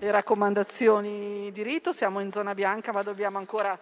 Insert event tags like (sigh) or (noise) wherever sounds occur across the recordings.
le raccomandazioni di rito, siamo in zona bianca ma dobbiamo ancora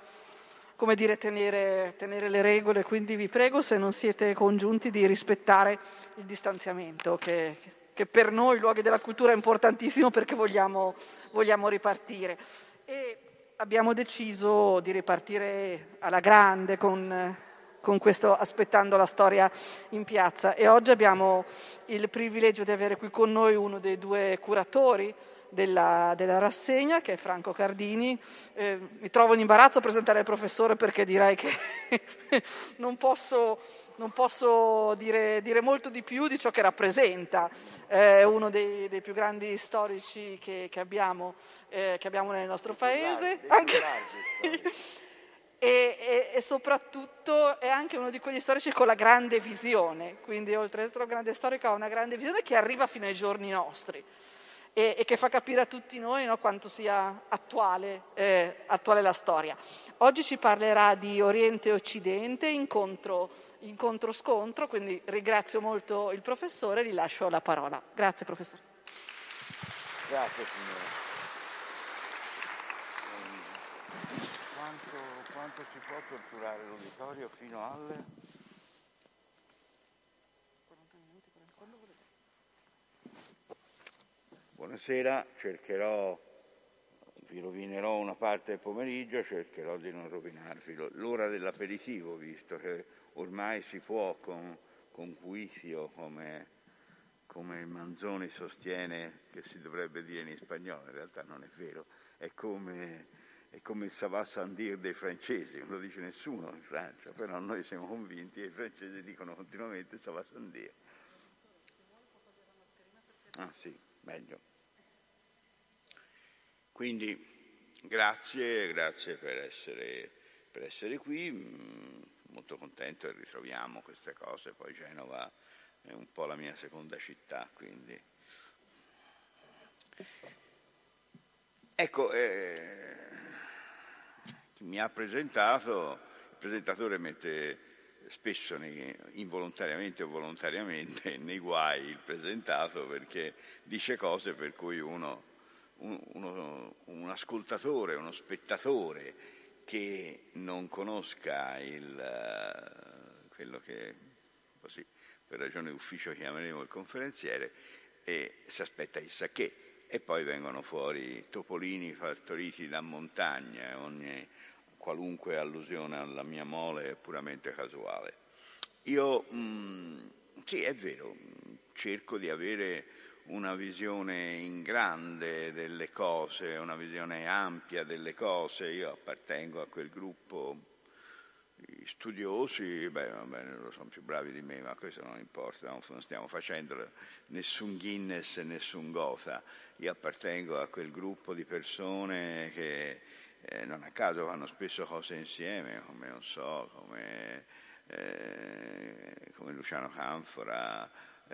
come dire, tenere, tenere, le regole, quindi vi prego se non siete congiunti di rispettare il distanziamento che, che per noi, luoghi della cultura, è importantissimo perché vogliamo, vogliamo ripartire. E abbiamo deciso di ripartire alla grande con, con questo aspettando la storia in piazza e oggi abbiamo il privilegio di avere qui con noi uno dei due curatori della, della rassegna, che è Franco Cardini. Eh, mi trovo in imbarazzo a presentare il professore perché direi che (laughs) non posso, non posso dire, dire, molto di più di ciò che rappresenta. È uno dei, dei più grandi storici che, che, abbiamo, eh, che, abbiamo, nel nostro paese. Anche... (laughs) E, e, e, soprattutto è anche uno di quegli storici con la grande visione, quindi oltre ad essere un grande storico ha una grande visione che arriva fino ai giorni nostri e, e che fa capire a tutti noi no, quanto sia attuale, eh, attuale, la storia. Oggi ci parlerà di Oriente e Occidente, incontro, incontro scontro, quindi ringrazio molto il professore e gli lascio la parola. Grazie professore. Grazie signora. Quanto, quanto si può torturare l'uditorio fino alle... Buonasera, cercherò, vi rovinerò una parte del pomeriggio, cercherò di non rovinarvi l'ora dell'aperitivo, visto che ormai si può con, con quicio, come, come Manzoni sostiene che si dovrebbe dire in spagnolo, in realtà non è vero, è come, è come il savoir sandir dei francesi, non lo dice nessuno in Francia, però noi siamo convinti e i francesi dicono continuamente savoir sandir. Ah sì, meglio. Quindi grazie, grazie per essere, per essere qui, mm, molto contento e ritroviamo queste cose, poi Genova è un po' la mia seconda città, quindi. Ecco, eh, mi ha presentato, il presentatore mette spesso nei, involontariamente o volontariamente nei guai il presentato perché dice cose per cui uno uno, un ascoltatore, uno spettatore che non conosca il, eh, quello che così, per ragione d'ufficio chiameremo il conferenziere e si aspetta chissà che. E poi vengono fuori topolini partoriti da montagna, ogni, qualunque allusione alla mia mole è puramente casuale. Io, mh, mm, sì, è vero, cerco di avere una visione in grande delle cose, una visione ampia delle cose. Io appartengo a quel gruppo di studiosi, beh, vabbè, loro sono più bravi di me, ma questo non importa, non stiamo facendo nessun Guinness nessun Gotha. Io appartengo a quel gruppo di persone che eh, non a caso fanno spesso cose insieme, come non so, come, eh, come Luciano Canfora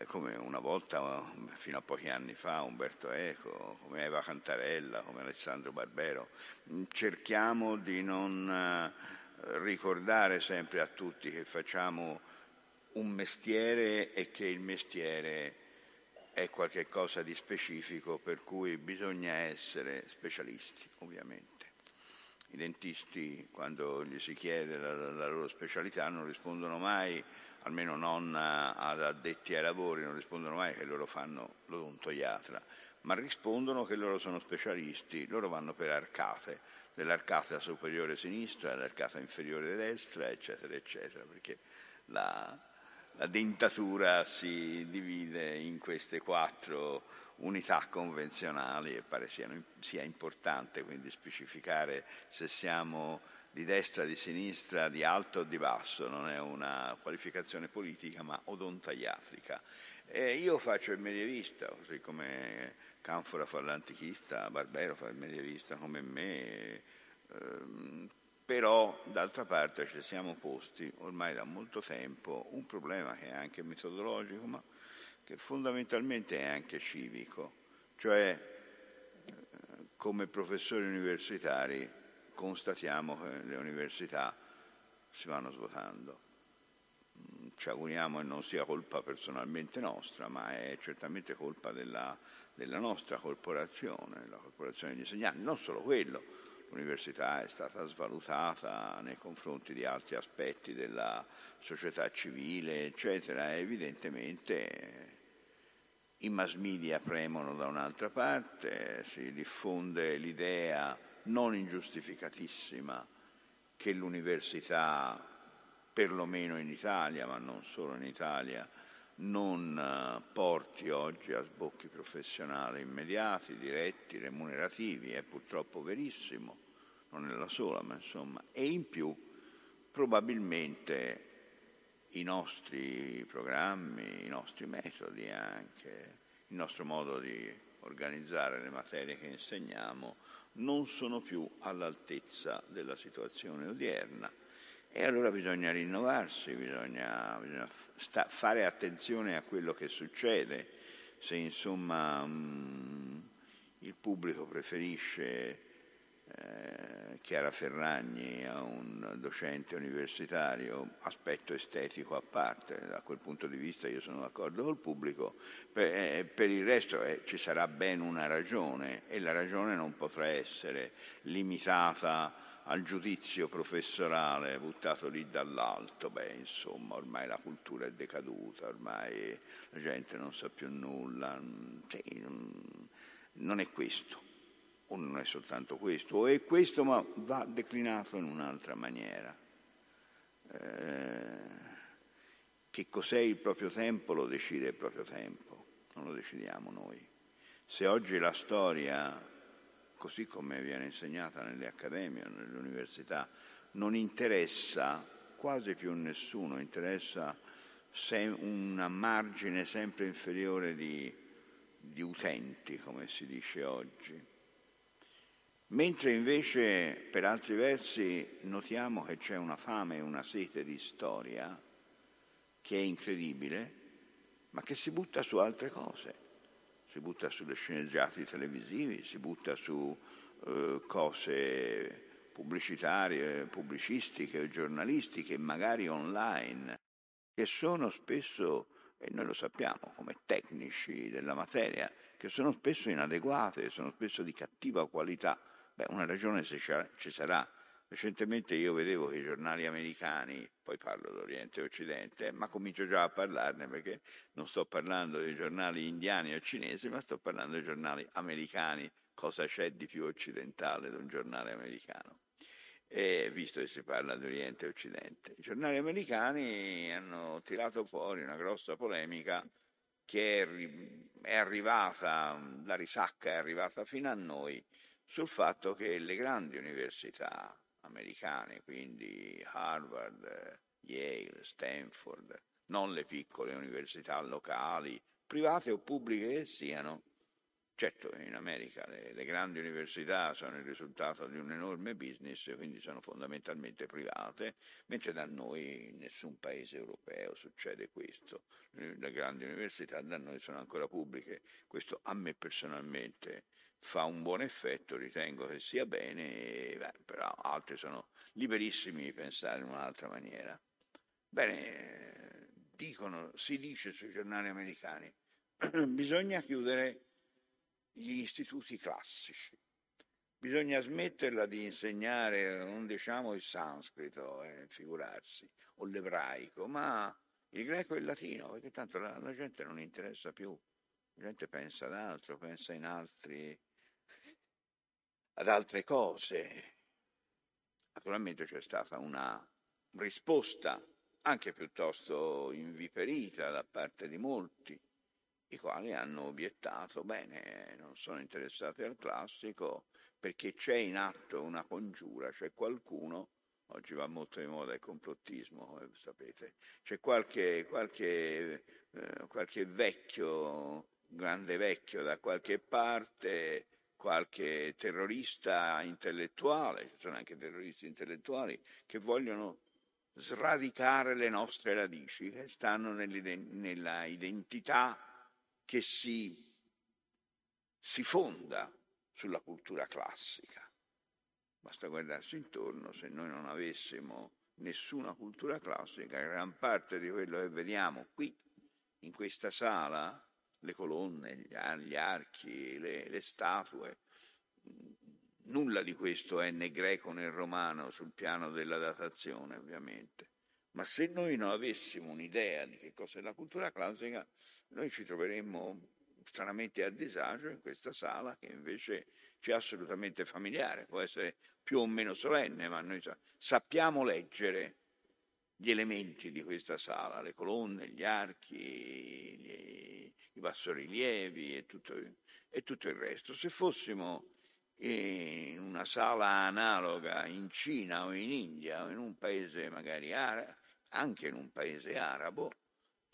come una volta, fino a pochi anni fa, Umberto Eco, come Eva Cantarella, come Alessandro Barbero. Cerchiamo di non eh, ricordare sempre a tutti che facciamo un mestiere e che il mestiere è qualcosa di specifico per cui bisogna essere specialisti, ovviamente. I dentisti, quando gli si chiede la, la loro specialità, non rispondono mai almeno non ad addetti ai lavori, non rispondono mai che loro fanno l'odontoiatra, ma rispondono che loro sono specialisti, loro vanno per arcate, dell'arcata superiore sinistra all'arcata inferiore destra, eccetera, eccetera, perché la, la dentatura si divide in queste quattro unità convenzionali e pare sia, sia importante quindi specificare se siamo di destra, di sinistra, di alto o di basso, non è una qualificazione politica ma odontaiatrica. E io faccio il medievista, così come Canfora fa l'antichista, Barbero fa il medievista come me, ehm, però d'altra parte ci siamo posti ormai da molto tempo un problema che è anche metodologico ma che fondamentalmente è anche civico, cioè eh, come professori universitari constatiamo che le università si vanno svuotando. ci auguriamo che non sia colpa personalmente nostra, ma è certamente colpa della, della nostra corporazione, la corporazione degli insegnanti. Non solo quello, l'università è stata svalutata nei confronti di altri aspetti della società civile, eccetera. Evidentemente i mass media premono da un'altra parte, si diffonde l'idea non ingiustificatissima che l'università, perlomeno in Italia, ma non solo in Italia, non eh, porti oggi a sbocchi professionali immediati, diretti, remunerativi, è purtroppo verissimo, non è la sola, ma insomma, e in più probabilmente i nostri programmi, i nostri metodi anche, il nostro modo di organizzare le materie che insegniamo non sono più all'altezza della situazione odierna. E allora bisogna rinnovarsi, bisogna, bisogna sta, fare attenzione a quello che succede. Se insomma mh, il pubblico preferisce eh, Chiara Ferragni a un docente universitario, aspetto estetico a parte, da quel punto di vista io sono d'accordo col pubblico, per, eh, per il resto eh, ci sarà ben una ragione e la ragione non potrà essere limitata al giudizio professorale buttato lì dall'alto, beh insomma ormai la cultura è decaduta, ormai la gente non sa più nulla, sì, non è questo o non è soltanto questo, o è questo ma va declinato in un'altra maniera. Eh, che cos'è il proprio tempo lo decide il proprio tempo, non lo decidiamo noi. Se oggi la storia, così come viene insegnata nelle accademie nelle università, non interessa quasi più nessuno, interessa un margine sempre inferiore di, di utenti, come si dice oggi Mentre invece per altri versi notiamo che c'è una fame e una sete di storia che è incredibile, ma che si butta su altre cose, si butta sulle sceneggiati televisivi, si butta su eh, cose pubblicitarie, pubblicistiche giornalistiche, magari online, che sono spesso, e noi lo sappiamo come tecnici della materia, che sono spesso inadeguate, sono spesso di cattiva qualità Beh, una ragione ci sarà. Recentemente io vedevo che i giornali americani, poi parlo d'Oriente e Occidente, ma comincio già a parlarne perché non sto parlando dei giornali indiani o cinesi, ma sto parlando dei giornali americani. Cosa c'è di più occidentale di un giornale americano? E visto che si parla di Oriente e Occidente. I giornali americani hanno tirato fuori una grossa polemica che è arrivata, la risacca è arrivata fino a noi sul fatto che le grandi università americane, quindi Harvard, Yale, Stanford, non le piccole università locali, private o pubbliche che siano, certo in America le, le, grandi università sono il risultato di un enorme business, quindi sono fondamentalmente private, mentre da noi in nessun paese europeo succede questo. Le grandi università da noi sono ancora pubbliche, questo a me personalmente fa un buon effetto, ritengo che sia bene, beh, però altri sono liberissimi di pensare in un'altra maniera. Bene, dicono, si dice sui giornali americani, (clears throat) bisogna chiudere gli istituti classici, bisogna smetterla di insegnare, non diciamo il sanscrito, eh, figurarsi, o l'ebraico, ma il greco e il latino, perché tanto la, la gente non interessa più, la gente pensa ad altro, pensa in altri ad altre cose. Naturalmente c'è stata una risposta anche piuttosto inviperita da parte di molti, i quali hanno obiettato, bene, non sono interessati al classico perché c'è in atto una congiura, c'è qualcuno, oggi va molto di moda il complottismo, come sapete, c'è qualche, qualche, eh, qualche vecchio, grande vecchio da qualche parte qualche terrorista intellettuale, ci sono anche terroristi intellettuali che vogliono sradicare le nostre radici, che stanno nella identità che si, si fonda sulla cultura classica. Basta guardarsi intorno, se noi non avessimo nessuna cultura classica, gran parte di quello che vediamo qui, in questa sala, le colonne, gli archi, le, le statue, nulla di questo è né greco né romano sul piano della datazione, ovviamente. Ma se noi non avessimo un'idea di che cosa è la cultura classica, noi ci troveremmo stranamente a disagio in questa sala che invece ci è assolutamente familiare, può essere più o meno solenne, ma noi sappiamo leggere gli elementi di questa sala, le colonne, gli archi, gli, i bassorilievi e tutto, e tutto il resto. Se fossimo in una sala analoga in Cina o in India o in un paese magari arabo, anche in un paese arabo,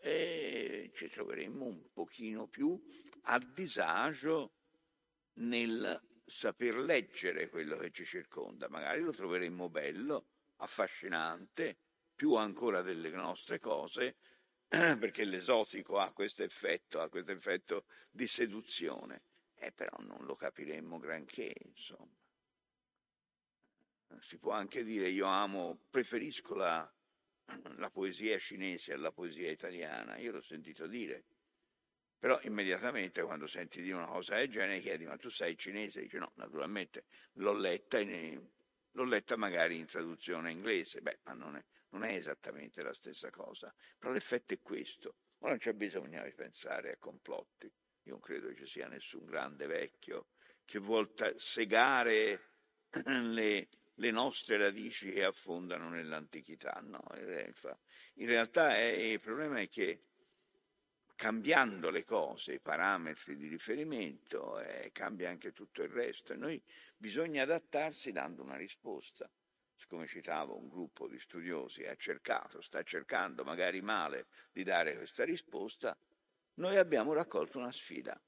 e ci troveremmo un pochino più a disagio nel saper leggere quello che ci circonda. Magari lo troveremmo bello, affascinante, più ancora delle nostre cose, (clears throat) perché l'esotico ha questo effetto, ha questo effetto di seduzione, e però non lo capiremmo granché, insomma. Si può anche dire io amo, preferisco la, la poesia cinese alla poesia italiana, io l'ho sentito dire, però immediatamente quando senti dire una cosa del genere chiedi ma tu sei cinese? Dice no, naturalmente l'ho letta, in, l'ho letta magari in traduzione inglese, beh ma non è, non è esattamente la stessa cosa, però l'effetto è questo, ora non c'è bisogno di pensare a complotti, io non credo ci sia nessun grande vecchio che vuol segare (clears throat) le, le nostre radici che affondano nell'antichità. No, in realtà è, il problema è che cambiando le cose, i parametri di riferimento, eh, cambia anche tutto il resto e noi bisogna adattarsi dando una risposta. Siccome citavo un gruppo di studiosi ha cercato, sta cercando magari male di dare questa risposta, noi abbiamo raccolto una sfida.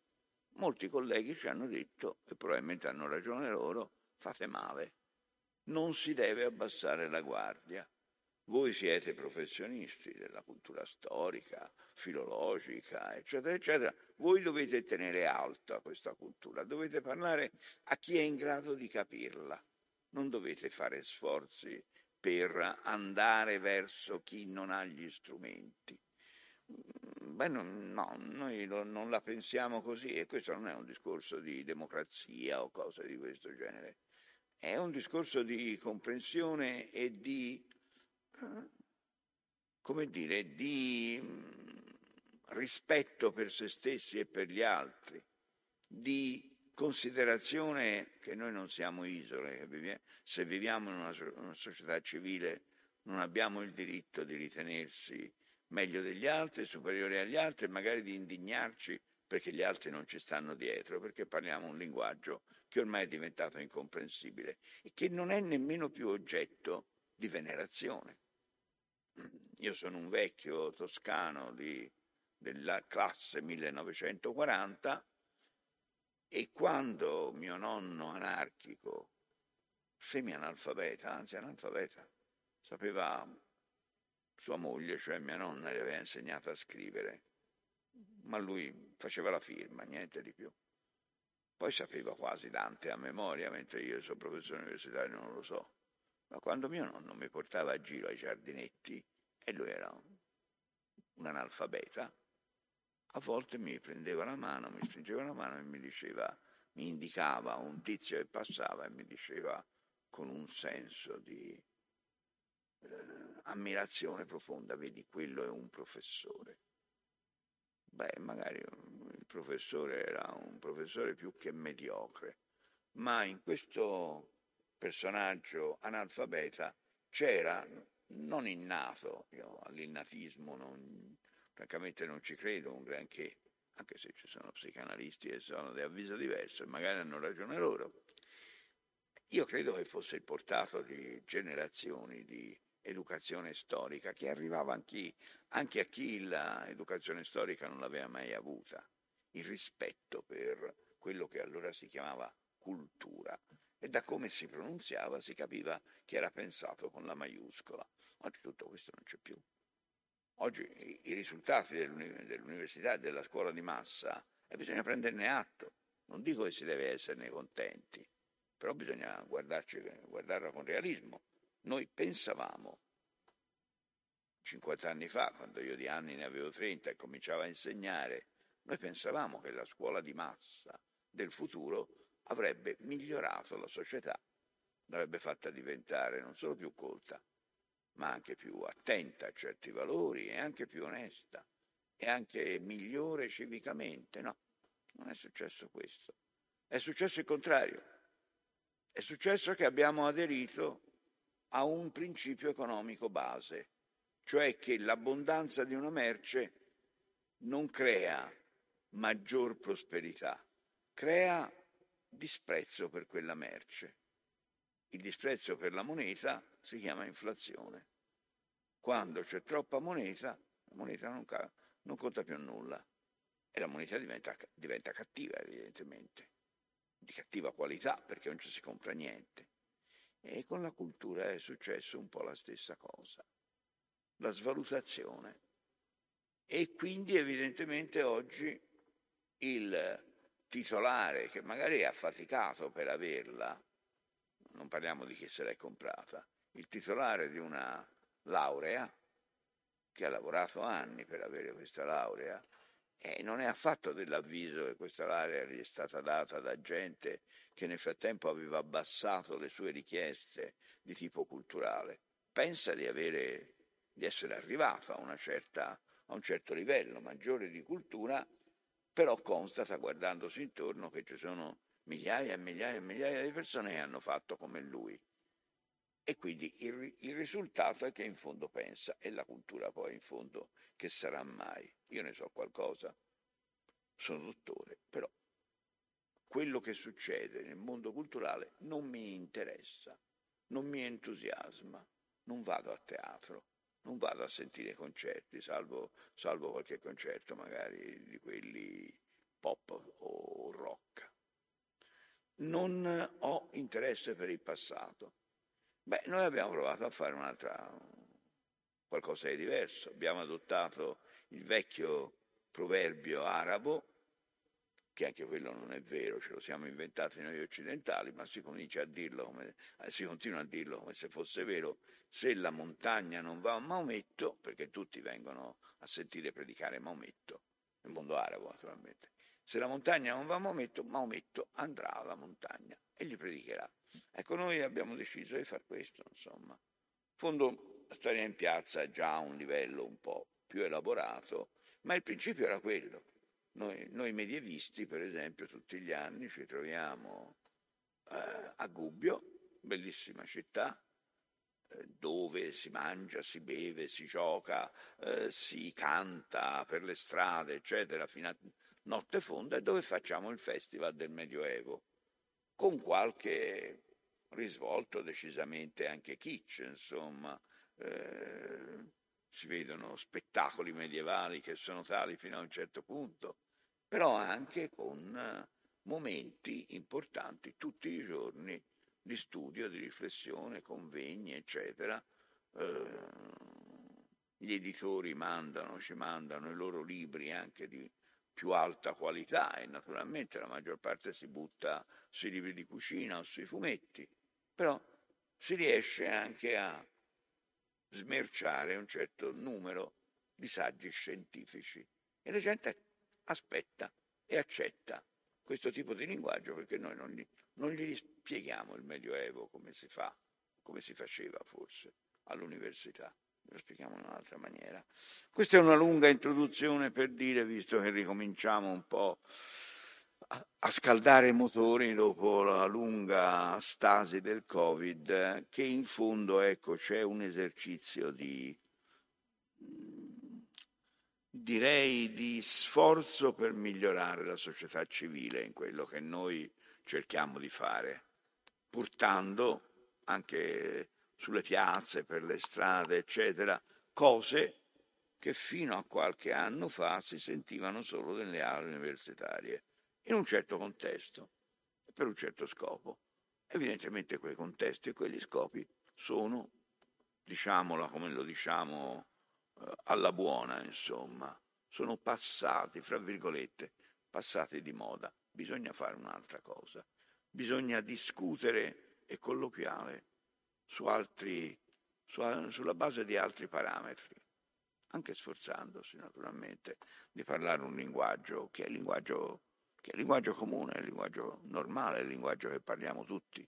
Molti colleghi ci hanno detto, e probabilmente hanno ragione loro, fate male non si deve abbassare la guardia. Voi siete professionisti della cultura storica, filologica, eccetera, eccetera. Voi dovete tenere alta questa cultura, dovete parlare a chi è in grado di capirla. Non dovete fare sforzi per andare verso chi non ha gli strumenti. Beh, no, no noi non la pensiamo così e questo non è un discorso di democrazia o cose di questo genere è un discorso di comprensione e di, come dire, di mm, rispetto per se stessi e per gli altri, di considerazione che noi non siamo isole, se viviamo in una, una società civile non abbiamo il diritto di ritenersi meglio degli altri, superiori agli altri e magari di indignarci perché gli altri non ci stanno dietro, perché parliamo un linguaggio che ormai è diventato incomprensibile e che non è nemmeno più oggetto di venerazione. Io sono un vecchio toscano di, della classe 1940 e quando mio nonno anarchico, semi-analfabeta, anzi analfabeta, sapeva sua moglie, cioè mia nonna, le aveva insegnato a scrivere, ma lui faceva la firma, niente di più. Poi sapeva quasi Dante a memoria, mentre io sono professore universitario non lo so. Ma quando mio nonno mi portava a giro ai giardinetti, e lui era un analfabeta, a volte mi prendeva la mano, mi stringeva la mano e mi diceva, mi indicava un tizio che passava e mi diceva con un senso di eh, ammirazione profonda, vedi, quello è un professore. Beh, magari il professore era un professore più che mediocre, ma in questo personaggio analfabeta c'era, non innato, io all'innatismo non, francamente non ci credo un granché, anche se ci sono psicanalisti che sono di avviso diverso magari hanno ragione loro. Io credo che fosse il portato di generazioni di educazione storica che arrivava anche, anche a chi l'educazione storica non l'aveva mai avuta, il rispetto per quello che allora si chiamava cultura e da come si pronunziava si capiva che era pensato con la maiuscola. Oggi tutto questo non c'è più. Oggi i risultati dell'università e della scuola di massa, e bisogna prenderne atto. Non dico che si deve esserne contenti, però bisogna guardarla con realismo. Noi pensavamo 50 anni fa, quando io di anni ne avevo 30 e cominciavo a insegnare, noi pensavamo che la scuola di massa del futuro avrebbe migliorato la società, l'avrebbe fatta diventare non solo più colta, ma anche più attenta a certi valori e anche più onesta e anche migliore civicamente. No, non è successo questo. È successo il contrario. È successo che abbiamo aderito a un principio economico base, cioè che l'abbondanza di una merce non crea maggior prosperità, crea disprezzo per quella merce. Il disprezzo per la moneta si chiama inflazione. Quando c'è troppa moneta, la moneta non, non conta più nulla e la moneta diventa, diventa cattiva, evidentemente, di cattiva qualità perché non ci si compra niente. E con la cultura è successo un po' la stessa cosa, la svalutazione. E quindi evidentemente oggi il titolare che magari ha faticato per averla, non parliamo di chi se l'è comprata, il titolare di una laurea, che ha lavorato anni per avere questa laurea, e non è affatto dell'avviso che questa laurea gli è stata data da gente che nel frattempo aveva abbassato le sue richieste di tipo culturale. Pensa di, avere, di essere arrivato a, certa, a un certo livello maggiore di cultura, però constata guardandosi intorno che ci sono migliaia e migliaia e migliaia di persone che hanno fatto come lui. E quindi il, il, risultato è che in fondo pensa, e la cultura poi in fondo che sarà mai. Io ne so qualcosa, sono dottore, però quello che succede nel mondo culturale non mi interessa, non mi entusiasma, non vado a teatro, non vado a sentire concerti, salvo, salvo qualche concerto magari di quelli pop o rock. Non ho interesse per il passato. Beh, noi abbiamo provato a fare un'altra, qualcosa di diverso. Abbiamo adottato il vecchio proverbio arabo, che anche quello non è vero, ce lo siamo inventati noi occidentali, ma si comincia a dirlo come, eh, si continua a dirlo come se fosse vero, se la montagna non va a Maometto, perché tutti vengono a sentire predicare Maometto, nel mondo arabo naturalmente, se la montagna non va a Maometto, Maometto andrà alla montagna e gli predicherà. Ecco, noi abbiamo deciso di fare questo, insomma. In fondo la storia in piazza è già a un livello un po' più elaborato, ma il principio era quello. Noi, noi medievisti, per esempio, tutti gli anni ci troviamo eh, a Gubbio, bellissima città, eh, dove si mangia, si beve, si gioca, eh, si canta per le strade, eccetera, fino a notte fonda, e dove facciamo il festival del Medioevo con qualche risvolto decisamente anche kitsch, insomma. Eh, si vedono spettacoli medievali che sono tali fino a un certo punto, però anche con momenti importanti tutti i giorni di studio, di riflessione, convegni, eccetera. Eh, gli editori mandano, ci mandano i loro libri anche di più alta qualità e naturalmente la maggior parte si butta sui libri di cucina o sui fumetti, però si riesce anche a smerciare un certo numero di saggi scientifici. E la gente aspetta e accetta questo tipo di linguaggio perché noi non gli, non gli spieghiamo il Medioevo come si fa, come si faceva forse all'università lo spieghiamo in un'altra maniera. Questa è una lunga introduzione per dire, visto che ricominciamo un po' a scaldare i motori dopo la lunga stasi del Covid, che in fondo ecco, c'è un esercizio di, direi, di sforzo per migliorare la società civile in quello che noi cerchiamo di fare, portando anche sulle piazze, per le strade, eccetera, cose che fino a qualche anno fa si sentivano solo nelle aule universitarie, in un certo contesto e per un certo scopo. Evidentemente quei contesti e quegli scopi sono, diciamola come lo diciamo eh, alla buona, insomma, sono passati, fra virgolette, passati di moda. Bisogna fare un'altra cosa, bisogna discutere e colloquiare su altri, su, sulla base di altri parametri. anche sforzandosi naturalmente di parlare un linguaggio che è il linguaggio, che è linguaggio comune, è il linguaggio normale, è il linguaggio che parliamo tutti.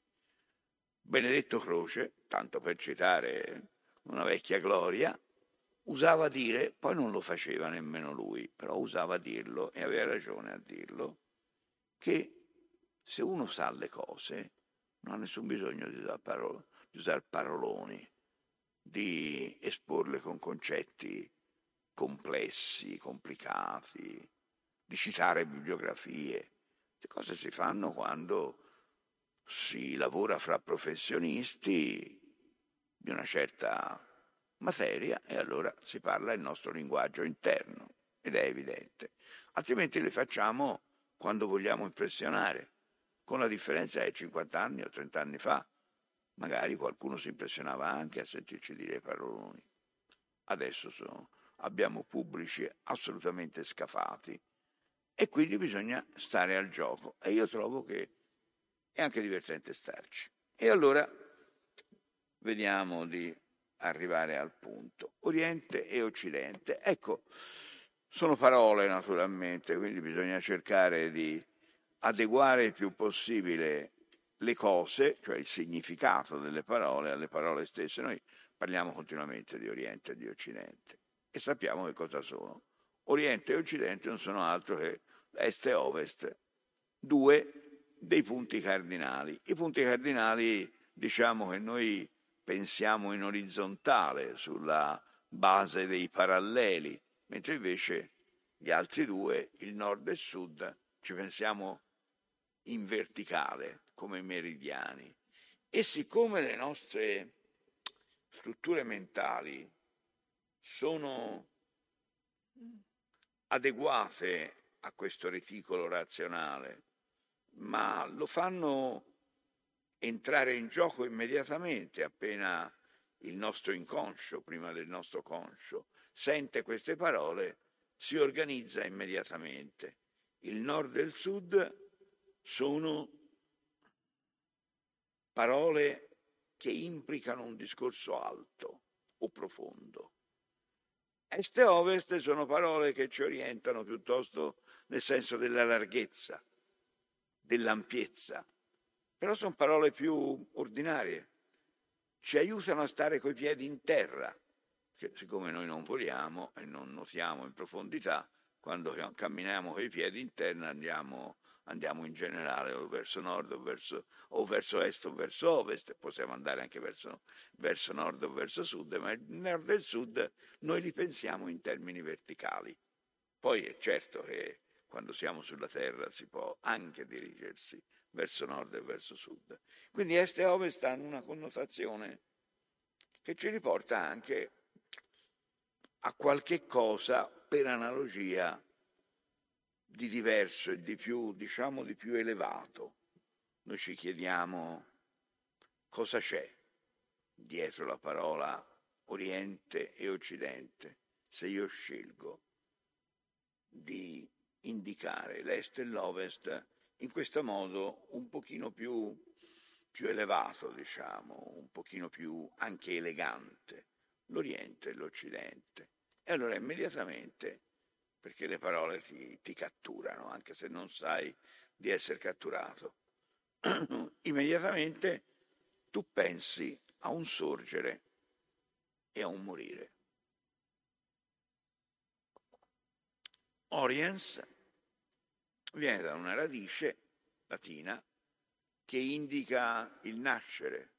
Benedetto Croce, tanto per citare una vecchia gloria, usava dire, poi non lo faceva nemmeno lui, però usava dirlo e aveva ragione a dirlo, che se uno sa le cose non ha nessun bisogno di usare, parol- di usare paroloni, di esporle con concetti complessi, complicati, di citare bibliografie. Le cose si fanno quando si lavora fra professionisti di una certa materia e allora si parla il nostro linguaggio interno ed è evidente. Altrimenti le facciamo quando vogliamo impressionare, con la differenza che 50 anni o 30 anni fa magari qualcuno si impressionava anche a sentirci dire paroloni. Adesso sono, abbiamo pubblici assolutamente scafati e quindi bisogna stare al gioco e io trovo che è anche divertente starci. E allora vediamo di arrivare al punto. Oriente e Occidente. Ecco, sono parole naturalmente, quindi bisogna cercare di adeguare il più possibile le cose, cioè il significato delle parole, alle parole stesse. Noi parliamo continuamente di Oriente e di Occidente e sappiamo che cosa sono. Oriente e Occidente non sono altro che Est e Ovest, due dei punti cardinali. I punti cardinali diciamo che noi pensiamo in orizzontale, sulla base dei paralleli, mentre invece gli altri due, il nord e il sud, ci pensiamo in verticale, come meridiani. E siccome le nostre strutture mentali sono adeguate a questo reticolo razionale, ma lo fanno entrare in gioco immediatamente appena il nostro inconscio, prima del nostro conscio, sente queste parole, si organizza immediatamente. Il nord e il sud sono parole che implicano un discorso alto o profondo. Est e ovest sono parole che ci orientano piuttosto nel senso della larghezza, dell'ampiezza, però sono parole più ordinarie, ci aiutano a stare coi piedi in terra, che siccome noi non voliamo e non notiamo in profondità, quando camminiamo coi piedi in terra andiamo andiamo in generale o verso nord o verso, o verso est o verso ovest, possiamo andare anche verso, verso nord o verso sud, ma il nord e il sud noi li pensiamo in termini verticali. Poi è certo che quando siamo sulla terra si può anche dirigersi verso nord e verso sud. Quindi est e ovest hanno una connotazione che ci riporta anche a qualche cosa per analogia di diverso e di più, diciamo, di più elevato. Noi ci chiediamo cosa c'è dietro la parola Oriente e Occidente se io scelgo di indicare l'Est e l'Ovest in questo modo un pochino più, più elevato, diciamo, un pochino più anche elegante, l'Oriente e l'Occidente. E allora immediatamente perché le parole ti, ti catturano, anche se non sai di essere catturato. (clears throat) Immediatamente tu pensi a un sorgere e a un morire. Oriens viene da una radice latina che indica il nascere,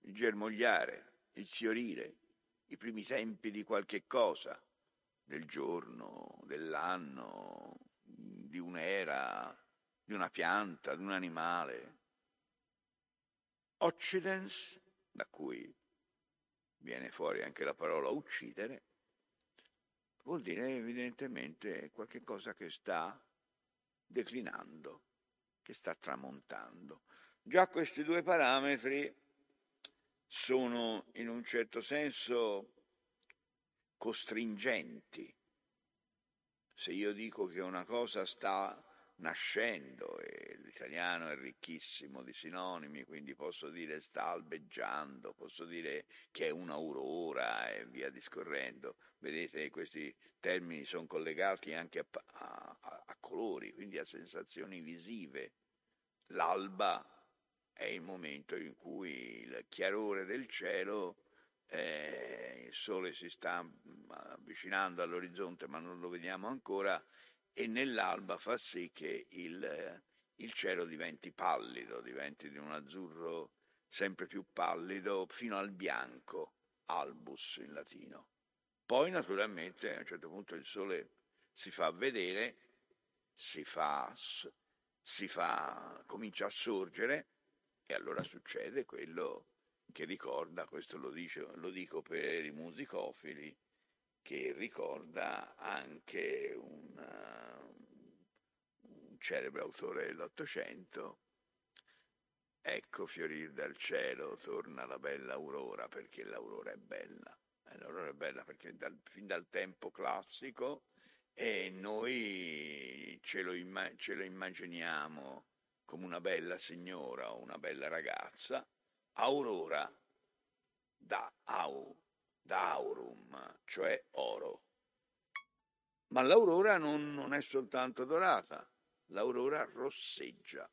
il germogliare, il fiorire, i primi tempi di qualche cosa del giorno, dell'anno, di un'era, di una pianta, di un animale. Occidens, da cui viene fuori anche la parola uccidere, vuol dire evidentemente qualcosa che sta declinando, che sta tramontando. Già questi due parametri sono in un certo senso costringenti. Se io dico che una cosa sta nascendo e l'italiano è ricchissimo di sinonimi, quindi posso dire sta albeggiando, posso dire che è un'aurora e via discorrendo. Vedete, questi termini sono collegati anche a, a, a colori, quindi a sensazioni visive. L'alba è il momento in cui il chiarore del cielo eh, il sole si sta avvicinando all'orizzonte ma non lo vediamo ancora e nell'alba fa sì che il, il cielo diventi pallido, diventi di un azzurro sempre più pallido fino al bianco, albus in latino. Poi naturalmente a un certo punto il sole si fa vedere, si fa, si fa, comincia a sorgere e allora succede quello che ricorda, questo lo, dice, lo dico per i musicofili, che ricorda anche un, un celebre autore dell'Ottocento. Ecco fiorir dal cielo, torna la bella aurora, perché l'aurora è bella. E l'aurora è bella perché dal, fin dal tempo classico e noi ce lo, imma- ce lo immaginiamo come una bella signora o una bella ragazza. Aurora da au da aurum, cioè oro. Ma l'aurora non, non è soltanto dorata, l'aurora rosseggia,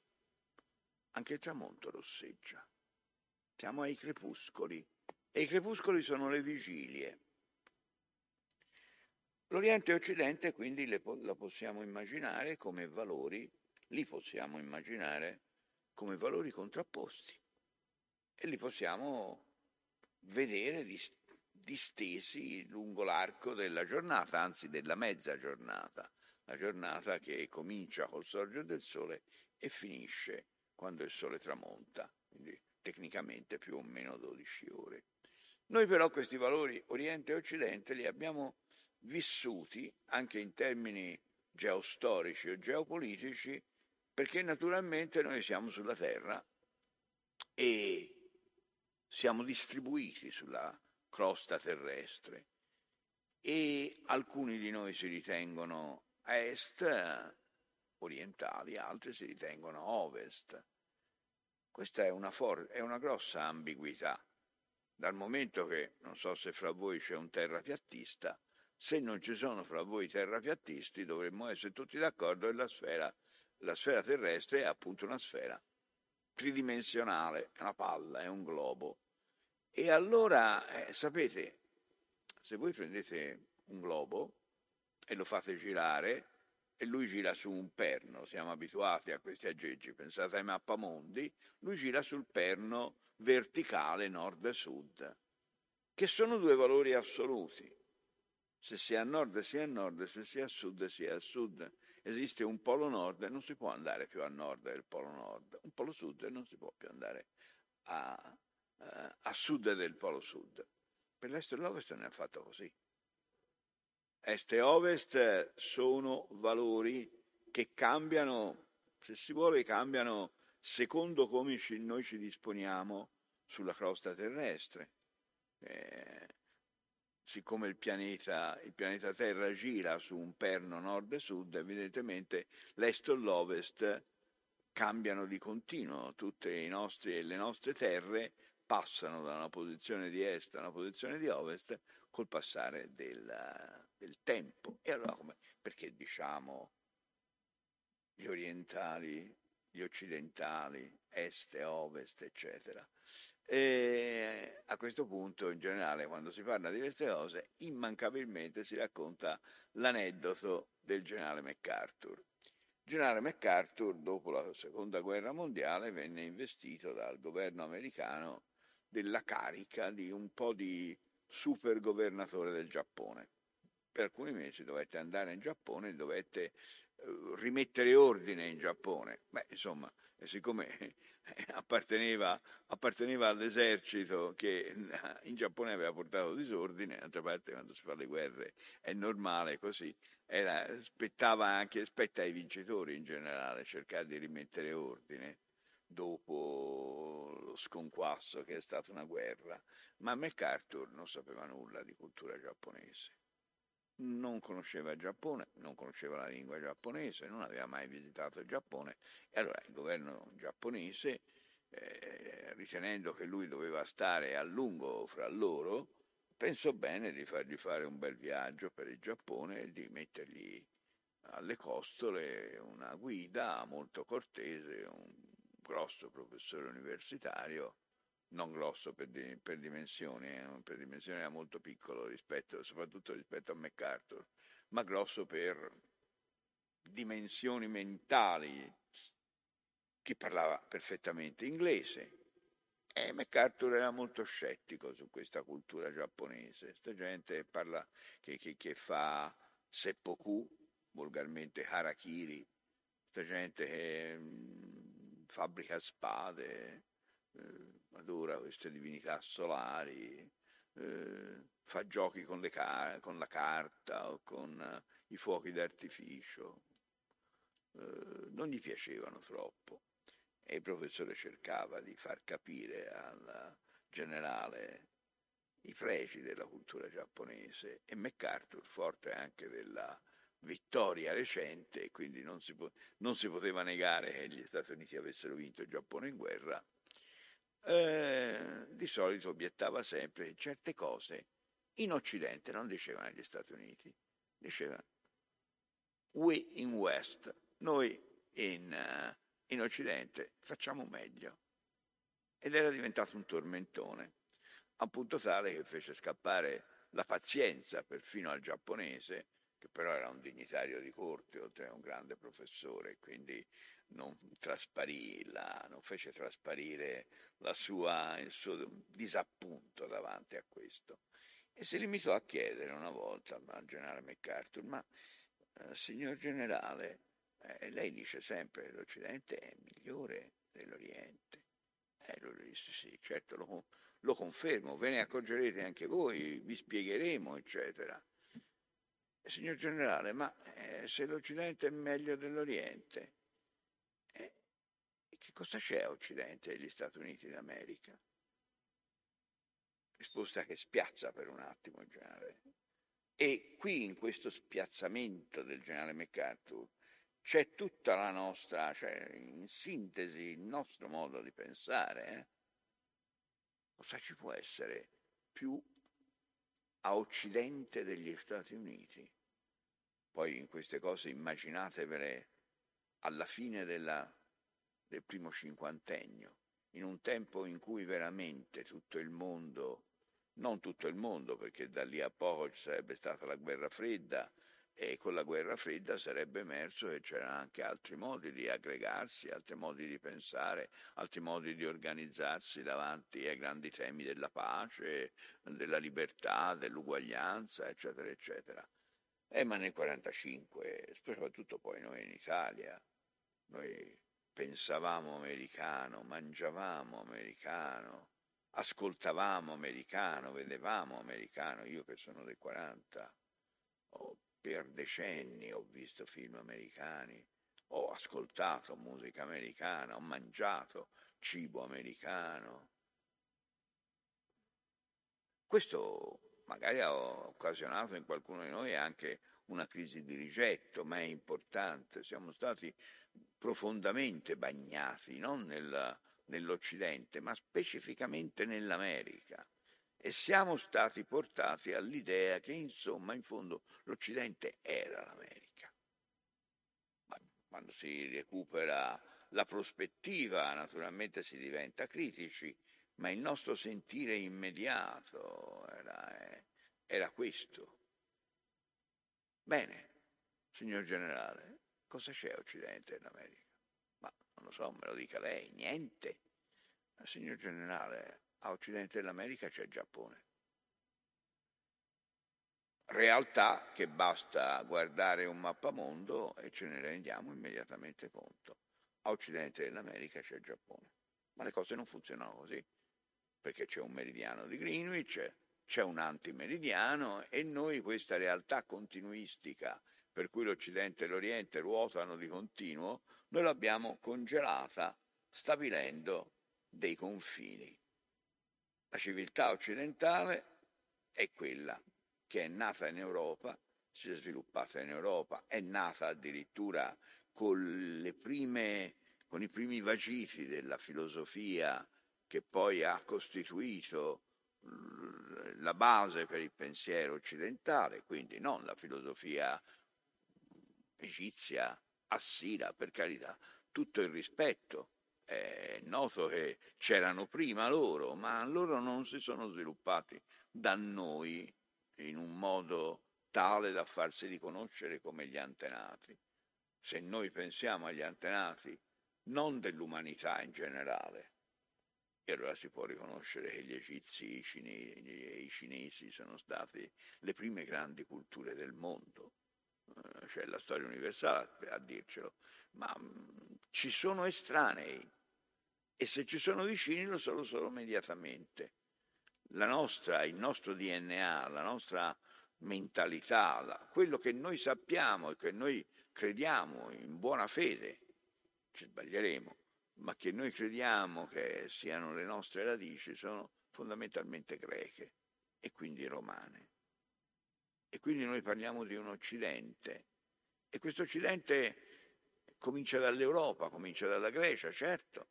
anche il tramonto rosseggia. Siamo ai crepuscoli e i crepuscoli sono le vigilie. L'Oriente e Occidente quindi le, la possiamo immaginare come valori, li possiamo immaginare come valori contrapposti e li possiamo vedere dist- distesi lungo l'arco della giornata, anzi della mezza giornata, la giornata che comincia col sorgere del sole e finisce quando il sole tramonta, quindi tecnicamente più o meno 12 ore. Noi però questi valori Oriente e Occidente li abbiamo vissuti anche in termini geostorici o geopolitici perché naturalmente noi siamo sulla Terra e siamo distribuiti sulla crosta terrestre e alcuni di noi si ritengono est orientali, altri si ritengono ovest. Questa è una, for- è una grossa ambiguità, dal momento che non so se fra voi c'è un terrapiattista, se non ci sono fra voi terrapiattisti dovremmo essere tutti d'accordo che la sfera, la sfera terrestre è appunto una sfera tridimensionale, è una palla, è un globo. E allora, eh, sapete, se voi prendete un globo e lo fate girare e lui gira su un perno, siamo abituati a questi aggeggi, pensate ai mappamondi, lui gira sul perno verticale nord-sud, che sono due valori assoluti. Se si è a nord si è a nord, se si è a sud si è a sud. Esiste un polo nord e non si può andare più a nord del polo nord, un polo sud e non si può più andare a, eh, a sud del polo sud. Per l'est e l'ovest non è affatto così. Est e ovest sono valori che cambiano, se si vuole, cambiano secondo come ci, noi ci disponiamo sulla crosta terrestre. Eh, siccome il pianeta, il pianeta, Terra gira su un perno nord e sud, evidentemente l'est e l'ovest cambiano di continuo, tutte nostri, le nostre terre passano da una posizione di est a una posizione di ovest col passare del, del tempo. E allora come, perché diciamo gli orientali, gli occidentali, est e ovest, eccetera? E a questo punto, in generale, quando si parla di queste cose, immancabilmente si racconta l'aneddoto del generale MacArthur. Il generale MacArthur, dopo la seconda guerra mondiale, venne investito dal governo americano della carica di un po' di super governatore del Giappone. Per alcuni mesi dovette andare in Giappone dovette eh, rimettere ordine in Giappone. Beh, insomma, siccome apparteneva, apparteneva, all'esercito che in Giappone aveva portato disordine, d'altra parte quando si fa le guerre è normale così, era, spettava anche, spetta ai vincitori in generale cercare di rimettere ordine dopo lo sconquasso che è stata una guerra, ma MacArthur non sapeva nulla di cultura giapponese. Non conosceva il Giappone, non conosceva la lingua giapponese, non aveva mai visitato il Giappone. E allora il governo giapponese, eh, ritenendo che lui doveva stare a lungo fra loro, pensò bene di fargli fare un bel viaggio per il Giappone e di mettergli alle costole una guida molto cortese, un grosso professore universitario non grosso per, di, per dimensioni, eh, per dimensioni era molto piccolo rispetto, soprattutto rispetto a MacArthur, ma grosso per dimensioni mentali, che parlava perfettamente inglese. E MacArthur era molto scettico su questa cultura giapponese, questa gente parla, che, che, che fa seppoku, volgarmente harakiri, questa gente che mh, mm, fabbrica spade, eh, adora queste divinità solari, eh, fa giochi con, car- con, la carta o con eh, i fuochi d'artificio. Eh, non gli piacevano troppo e il professore cercava di far capire al generale i pregi della cultura giapponese e MacArthur, forte anche della vittoria recente, quindi non si, po- non si poteva negare che gli Stati Uniti avessero vinto il Giappone in guerra, eh, di solito obiettava sempre che certe cose in Occidente non dicevano agli Stati Uniti, diceva we in West, noi in, uh, in Occidente facciamo meglio. Ed era diventato un tormentone, a punto tale che fece scappare la pazienza perfino al giapponese, che però era un dignitario di corte, oltre a un grande professore, quindi non la, non fece trasparire sua, il suo disappunto davanti a questo e si limitò a chiedere una volta al generale MacArthur, ma eh, signor generale, eh, lei dice sempre che l'Occidente è migliore dell'Oriente. E eh, lui disse sì, certo lo, lo confermo, ve ne accorgerete anche voi, vi spiegheremo, eccetera. Signor generale, ma eh, se l'Occidente è meglio dell'Oriente, che cosa c'è a Occidente degli Stati Uniti d'America? Risposta che spiazza per un attimo il generale. E qui in questo spiazzamento del generale MacArthur c'è tutta la nostra, cioè in sintesi il nostro modo di pensare. Eh? Cosa ci può essere più a occidente degli Stati Uniti? Poi in queste cose immaginatevele alla fine della del primo cinquantennio, in un tempo in cui veramente tutto il mondo, non tutto il mondo, perché da lì a poco ci sarebbe stata la guerra fredda e con la guerra fredda sarebbe emerso che c'erano anche altri modi di aggregarsi, altri modi di pensare, altri modi di organizzarsi davanti ai grandi temi della pace, della libertà, dell'uguaglianza, eccetera, eccetera. Eh, ma nel 1945, soprattutto poi noi in Italia, noi pensavamo americano, mangiavamo americano, ascoltavamo americano, vedevamo americano. Io che sono del 40, ho, per decenni ho visto film americani, ho ascoltato musica americana, ho mangiato cibo americano. Questo magari ha occasionato in qualcuno di noi anche una crisi di rigetto, ma è importante. Siamo stati profondamente bagnati, non nel, nell'Occidente, ma specificamente nell'America. E siamo stati portati all'idea che, insomma, in fondo l'Occidente era l'America. Ma quando si recupera la prospettiva, naturalmente si diventa critici, ma il nostro sentire immediato era, era questo. Bene, signor generale, Cosa c'è Occidente in America? Ma non lo so, me lo dica lei, niente. Ma, signor generale, a Occidente dell'America c'è Giappone. Realtà che basta guardare un mappamondo e ce ne rendiamo immediatamente conto. A Occidente dell'America c'è Giappone. Ma le cose non funzionano così, perché c'è un meridiano di Greenwich, c'è un antimeridiano e noi questa realtà continuistica per cui l'Occidente e l'Oriente ruotano di continuo, noi l'abbiamo congelata stabilendo dei confini. La civiltà occidentale è quella che è nata in Europa, si è sviluppata in Europa, è nata addirittura con, prime, con i primi vagiti della filosofia che poi ha costituito la base per il pensiero occidentale, quindi non la filosofia egizia, assira, per carità, tutto il rispetto. È noto che c'erano prima loro, ma loro non si sono sviluppati da noi in un modo tale da farsi riconoscere come gli antenati. Se noi pensiamo agli antenati non dell'umanità in generale, e allora si può riconoscere che gli egizi e i cinesi sono state le prime grandi culture del mondo. Eh, c'è la storia universale a dircelo, ma mm, ci sono estranei e se ci sono vicini lo sono solo immediatamente. La nostra, il nostro DNA, la nostra mentalità, quello che noi sappiamo e che noi crediamo in buona fede, ci sbaglieremo, ma che noi crediamo che siano le nostre radici, sono fondamentalmente greche e quindi romane. E quindi noi parliamo di un Occidente. E questo Occidente comincia dall'Europa, comincia dalla Grecia, certo.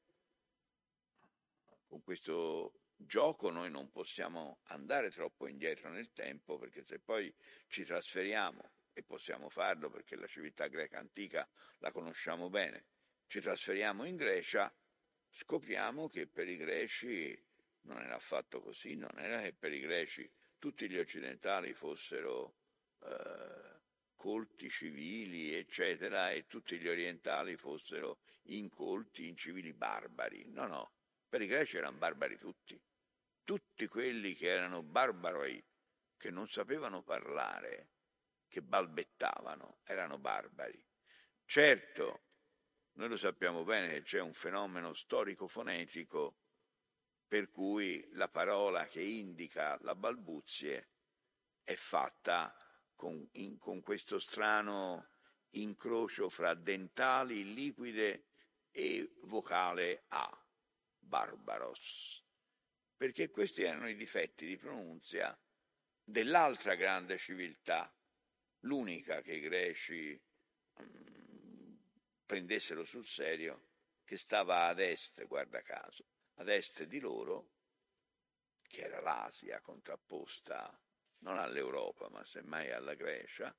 Con questo gioco noi non possiamo andare troppo indietro nel tempo perché se poi ci trasferiamo, e possiamo farlo perché la civiltà greca antica la conosciamo bene, ci trasferiamo in Grecia, scopriamo che per i greci non era affatto così, non era che per i greci tutti gli occidentali fossero eh, colti, civili, eccetera, e tutti gli orientali fossero incolti, incivili, barbari. No, no, per i greci erano barbari tutti. Tutti quelli che erano barbari, che non sapevano parlare, che balbettavano, erano barbari. Certo, noi lo sappiamo bene che c'è un fenomeno storico-fonetico per cui la parola che indica la balbuzie è fatta con, in, con questo strano incrocio fra dentali, liquide e vocale A, barbaros, perché questi erano i difetti di pronunzia dell'altra grande civiltà, l'unica che i greci mm, prendessero sul serio che stava ad est, guarda caso, ad est di loro, che era l'Asia contrapposta non all'Europa, ma semmai alla Grecia,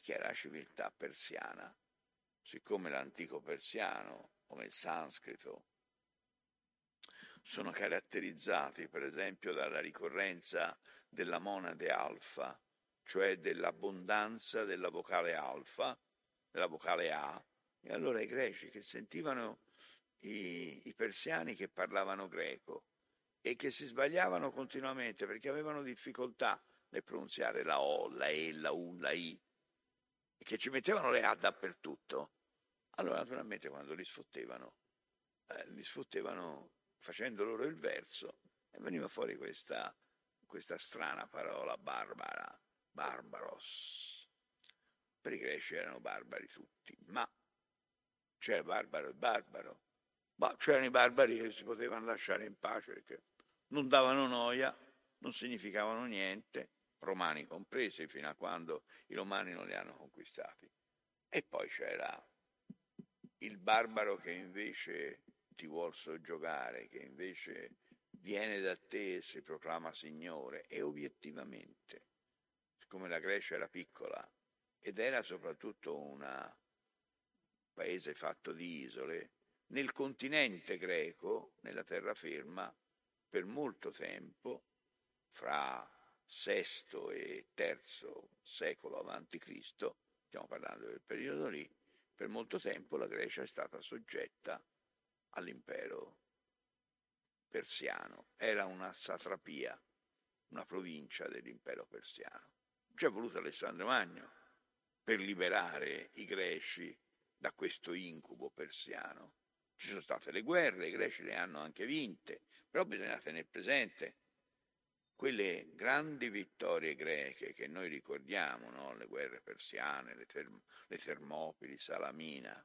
che era la civiltà persiana. Siccome l'antico persiano, come il sanscrito, sono caratterizzati per esempio dalla ricorrenza della monade alfa, cioè dell'abbondanza della vocale alfa, della vocale A, e allora i greci che sentivano i, i persiani che parlavano greco e che si sbagliavano continuamente perché avevano difficoltà nel pronunziare la O, la E, la U, la I, e che ci mettevano le A dappertutto, allora naturalmente quando li sfottevano, eh, li sfottevano facendo loro il verso e veniva fuori questa, questa strana parola barbara, barbaros. Per i greci erano barbari tutti, ma c'era barbaro e barbaro. Ma c'erano i barbari che si potevano lasciare in pace perché non davano noia, non significavano niente, romani compresi, fino a quando i romani non li hanno conquistati. E poi c'era il barbaro che invece ti vuol soggiogare, che invece viene da te e si proclama signore, e obiettivamente, siccome la Grecia era piccola ed era soprattutto un paese fatto di isole, nel continente greco, nella terraferma, per molto tempo, fra VI e III secolo Cristo, stiamo parlando del periodo lì, per molto tempo la Grecia è stata soggetta all'impero persiano, era una satrapia, una provincia dell'impero persiano. Ci è voluto Alessandro Magno per liberare i greci da questo incubo persiano. Ci sono state le guerre, i greci le hanno anche vinte, però bisogna tenere presente quelle grandi vittorie greche che noi ricordiamo, no? le guerre persiane, le, Term- le Termopili, Salamina,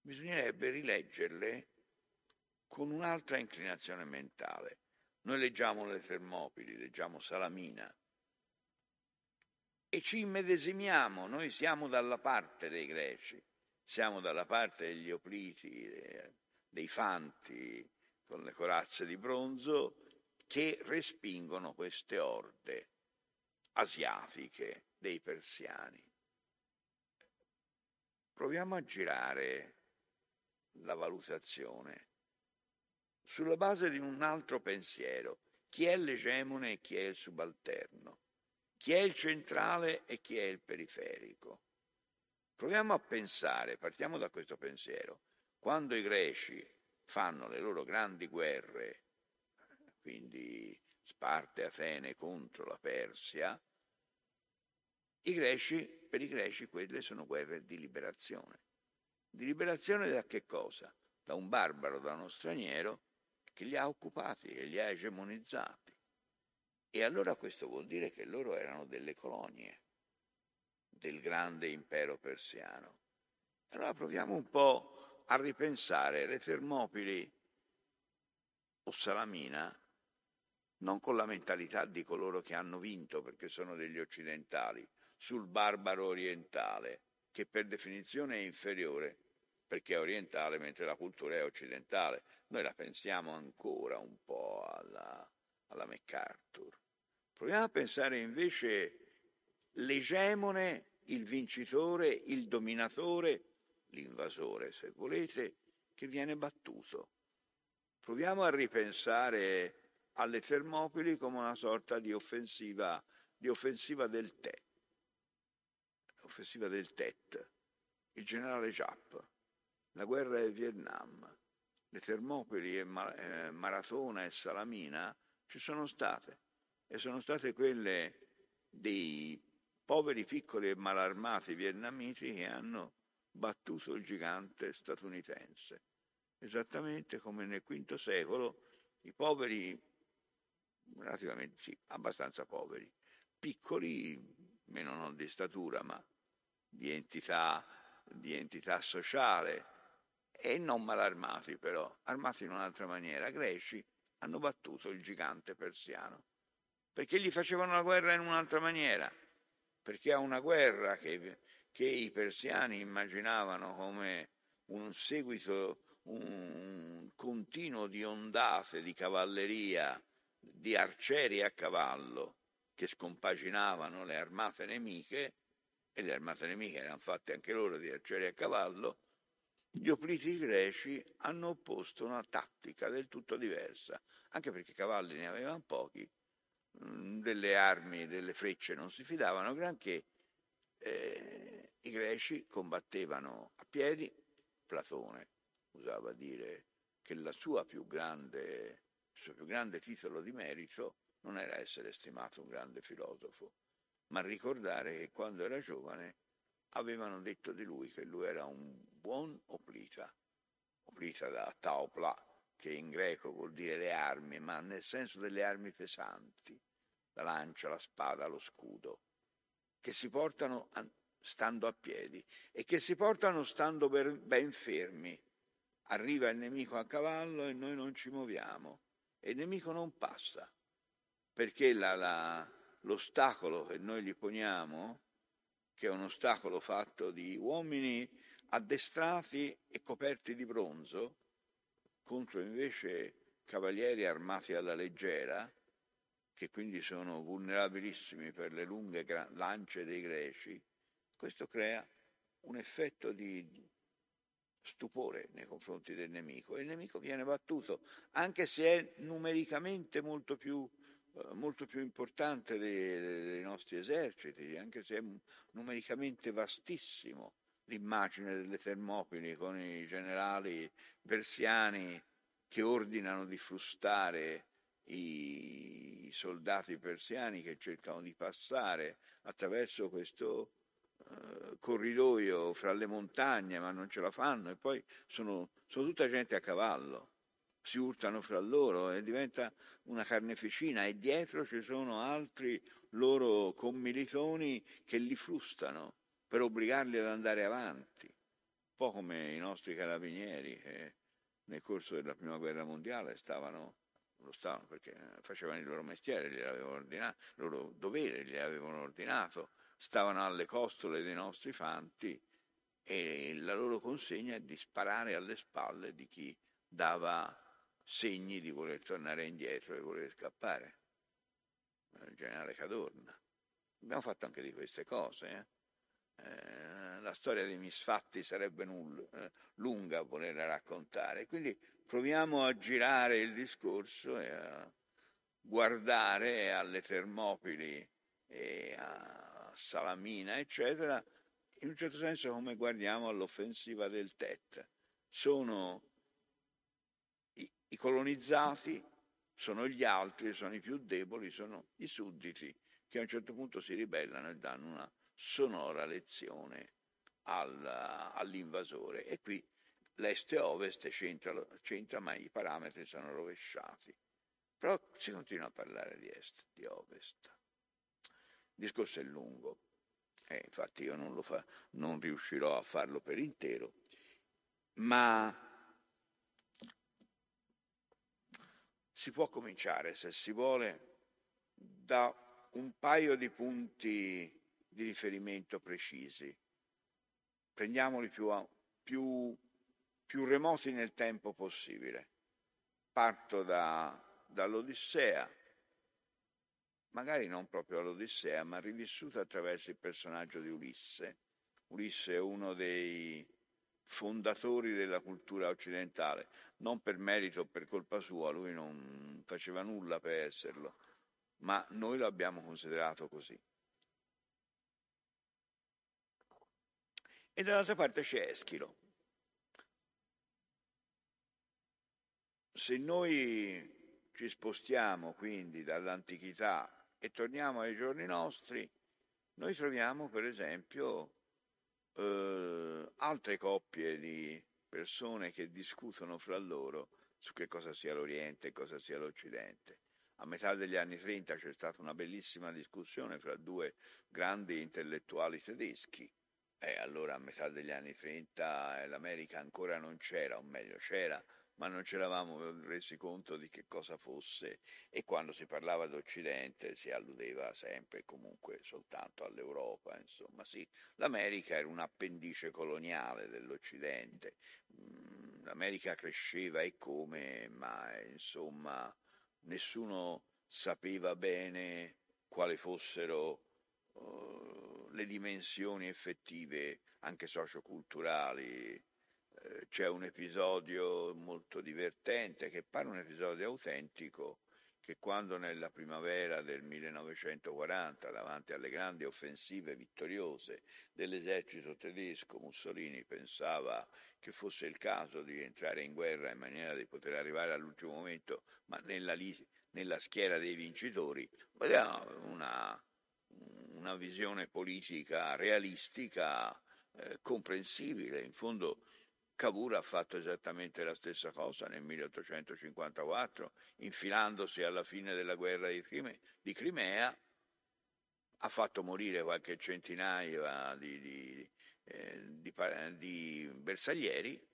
bisognerebbe rileggerle con un'altra inclinazione mentale. Noi leggiamo le Termopili, leggiamo Salamina, e ci immedesimiamo, noi siamo dalla parte dei greci, siamo dalla parte degli opliti, dei fanti con le corazze di bronzo che respingono queste orde asiatiche dei persiani. Proviamo a girare la valutazione sulla base di un altro pensiero. Chi è l'egemone e chi è il subalterno? Chi è il centrale e chi è il periferico? Proviamo a pensare, partiamo da questo pensiero, quando i greci fanno le loro grandi guerre, quindi Sparte Atene contro la Persia, i greci, per i greci quelle sono guerre di liberazione. Di liberazione da che cosa? Da un barbaro, da uno straniero che li ha occupati, che li ha egemonizzati. E allora questo vuol dire che loro erano delle colonie del grande impero persiano. Allora proviamo un po' a ripensare le Termopili o Salamina non con la mentalità di coloro che hanno vinto perché sono degli occidentali, sul barbaro orientale, che per definizione è inferiore perché è orientale mentre la cultura è occidentale. Noi la pensiamo ancora un po' alla, alla MacArthur. Proviamo a pensare invece l'egemone, il vincitore, il dominatore, l'invasore se volete, che viene battuto. Proviamo a ripensare alle Termopili come una sorta di offensiva, di offensiva del Tet, offensiva del Tet, il generale Giapp, la guerra del Vietnam, le Termopili e eh, Maratona e Salamina ci sono state e sono state quelle dei poveri piccoli e malarmati vietnamiti che hanno battuto il gigante statunitense. Esattamente come nel V secolo i poveri, relativamente sì, abbastanza poveri, piccoli, meno non di statura, ma di entità, di entità sociale, e non malarmati però, armati in un'altra maniera, greci, hanno battuto il gigante persiano perché gli facevano la guerra in un'altra maniera, perché a una guerra che, che i persiani immaginavano come un seguito, un continuo di ondate di cavalleria, di arcieri a cavallo che scompaginavano le armate nemiche, e le armate nemiche erano fatte anche loro di arcieri a cavallo, gli opliti greci hanno opposto una tattica del tutto diversa, anche perché cavalli ne avevano pochi delle armi, delle frecce non si fidavano granché, eh, i greci combattevano a piedi, Platone usava dire che grande, il suo più grande titolo di merito non era essere stimato un grande filosofo, ma ricordare che quando era giovane avevano detto di lui che lui era un buon oplita, oplita da taupla, che in greco vuol dire le armi, ma nel senso delle armi pesanti, la lancia, la spada, lo scudo, che si portano stando a piedi e che si portano stando ben fermi. Arriva il nemico a cavallo e noi non ci muoviamo e il nemico non passa, perché la, la, l'ostacolo che noi gli poniamo, che è un ostacolo fatto di uomini addestrati e coperti di bronzo, contro invece cavalieri armati alla leggera, che quindi sono vulnerabilissimi per le lunghe lance dei greci, questo crea un effetto di stupore nei confronti del nemico. E il nemico viene battuto, anche se è numericamente molto più, eh, molto più importante dei, dei nostri eserciti, anche se è numericamente vastissimo l'immagine delle Termopili con i generali persiani che ordinano di frustare i soldati persiani che cercano di passare attraverso questo uh, corridoio fra le montagne ma non ce la fanno e poi sono, sono tutta gente a cavallo. Si urtano fra loro e diventa una carneficina e dietro ci sono altri loro commilitoni che li frustano per obbligarli ad andare avanti, un po' come i nostri carabinieri che nel corso della prima guerra mondiale stavano, lo stavano perché facevano il loro mestiere, ordinato, il loro dovere, gli avevano ordinato stavano alle costole dei nostri fanti e la loro consegna è di sparare alle spalle di chi dava segni di voler tornare indietro e voler scappare. Il generale Cadorna. Abbiamo fatto anche di queste cose. Eh? Eh, la storia dei misfatti sarebbe null, eh, lunga a volerla raccontare. Quindi proviamo a girare il discorso e a guardare alle Termopili e a Salamina, eccetera, in un certo senso come guardiamo all'offensiva del Tet. Sono i, i colonizzati, sono gli altri, sono i più deboli, sono i sudditi che a un certo punto si ribellano e danno una sonora lezione al, all'invasore. E qui l'est e ovest c'entra, c'entra, ma i parametri sono rovesciati. Però si continua a parlare di est, di ovest. Il discorso è lungo. Eh, infatti io non, fa, non riuscirò a farlo per intero, ma si può cominciare, se si vuole, da un paio di punti di riferimento precisi. Prendiamoli più, più, più remoti nel tempo possibile. Parto da, dall'Odissea, magari non proprio all'Odissea, ma rivissuta attraverso il personaggio di Ulisse. Ulisse è uno dei fondatori della cultura occidentale, non per merito o per colpa sua, lui non faceva nulla per esserlo, ma noi lo abbiamo considerato così. E dall'altra parte c'è Eschilo. Se noi ci spostiamo quindi dall'antichità e torniamo ai giorni nostri, noi troviamo per esempio eh, altre coppie di persone che discutono fra loro su che cosa sia l'Oriente e cosa sia l'Occidente. A metà degli anni 30 c'è stata una bellissima discussione fra due grandi intellettuali tedeschi. E allora a metà degli anni 30 l'America ancora non c'era, o meglio c'era, ma non ci eravamo resi conto di che cosa fosse. E quando si parlava d'Occidente si alludeva sempre e comunque soltanto all'Europa, insomma sì, l'America era un appendice coloniale dell'Occidente, mm, l'America cresceva e come, ma insomma nessuno sapeva bene quali fossero uh, le dimensioni effettive anche socioculturali c'è un episodio molto divertente che pare un episodio autentico che quando nella primavera del 1940, davanti alle grandi offensive vittoriose dell'esercito tedesco, Mussolini pensava che fosse il caso di entrare in guerra in maniera di poter arrivare all'ultimo momento, ma nella, nella schiera dei vincitori, una, una visione politica realistica, eh, comprensibile, in fondo Cavour ha fatto esattamente la stessa cosa nel 1854, infilandosi alla fine della guerra di, Crime, di Crimea, ha fatto morire qualche centinaio di, di, eh, di, di bersaglieri,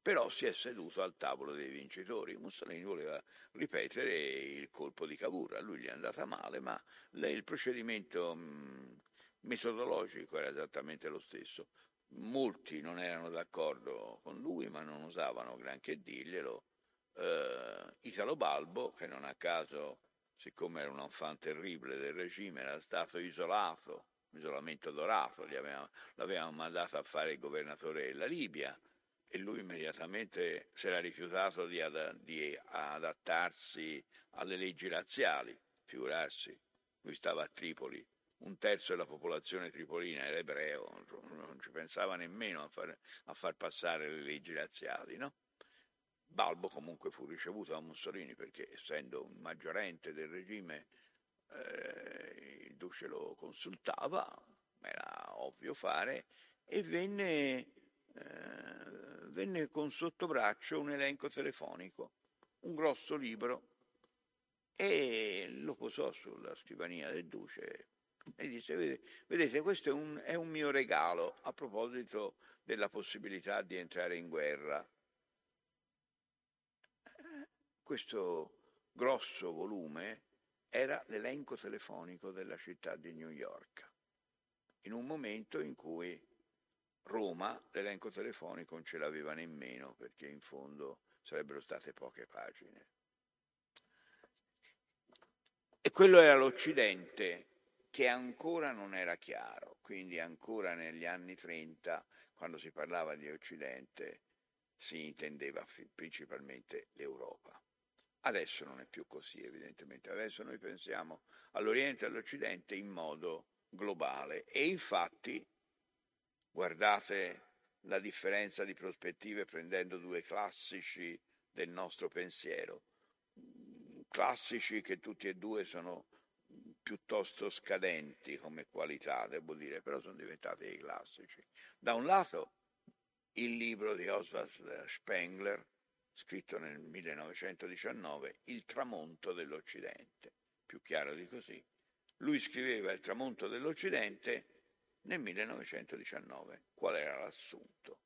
però si è seduto al tavolo dei vincitori. Mussolini voleva ripetere il colpo di Cavour, a lui gli è andata male, ma il procedimento mh, metodologico era esattamente lo stesso. Molti non erano d'accordo con lui, ma non osavano granché dirglielo. Uh, Italo Balbo, che non a caso, siccome era un enfant terribile del regime, era stato isolato, isolamento dorato, avevano, l'avevano mandato a fare il governatore della Libia e lui immediatamente si era rifiutato di, ad, di adattarsi alle leggi razziali, figurarsi, lui stava a Tripoli un terzo della popolazione tripolina era ebreo, non ci pensava nemmeno a far, a far passare le leggi razziali. No? Balbo comunque fu ricevuto da Mussolini perché essendo un maggiorente del regime eh, il duce lo consultava, era ovvio fare, e venne, eh, venne con sottobraccio un elenco telefonico, un grosso libro, e lo posò sulla scrivania del duce e dice, vedete, questo è un, è un mio regalo a proposito della possibilità di entrare in guerra. Questo grosso volume era l'elenco telefonico della città di New York. in un momento in cui Roma l'elenco telefonico non ce l'aveva nemmeno perché in fondo sarebbero state poche pagine. E quello era l'Occidente che ancora non era chiaro, quindi ancora negli anni 30, quando si parlava di Occidente, si intendeva principalmente l'Europa. Adesso non è più così, evidentemente. Adesso noi pensiamo all'Oriente e all'Occidente in modo globale e infatti guardate la differenza di prospettive prendendo due classici del nostro pensiero, classici che tutti e due sono piuttosto scadenti come qualità, devo dire, però sono diventati dei classici. Da un lato il libro di Oswald Spengler, scritto nel 1919, Il tramonto dell'Occidente, più chiaro di così. Lui scriveva Il tramonto dell'Occidente nel 1919. Qual era l'assunto?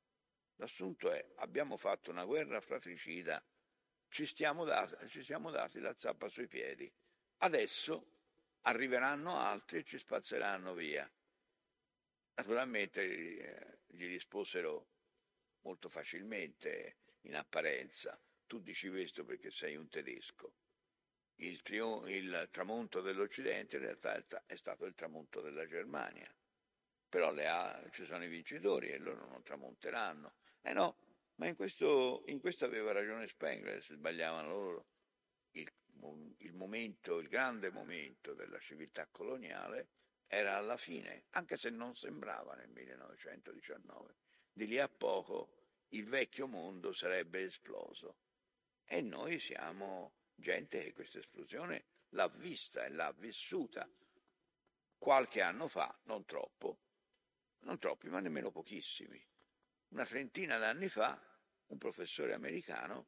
L'assunto è abbiamo fatto una guerra fratricida, ci, ci siamo dati la zappa sui piedi, adesso arriveranno altri e ci spazzeranno via. Naturalmente eh, gli risposero molto facilmente, in apparenza, tu dici questo perché sei un tedesco. Il, trio- il tramonto dell'Occidente in realtà è stato il tramonto della Germania, però ha- ci sono i vincitori e loro non tramonteranno. Eh no, ma in questo, in questo aveva ragione Spengler, se sbagliavano loro il, momento, il grande momento della civiltà coloniale era alla fine, anche se non sembrava nel 1919. Di lì a poco il vecchio mondo sarebbe esploso. E noi siamo gente che questa esplosione l'ha vista e l'ha vissuta qualche anno fa, non troppo, non troppi, ma nemmeno pochissimi. Una trentina d'anni fa, un professore americano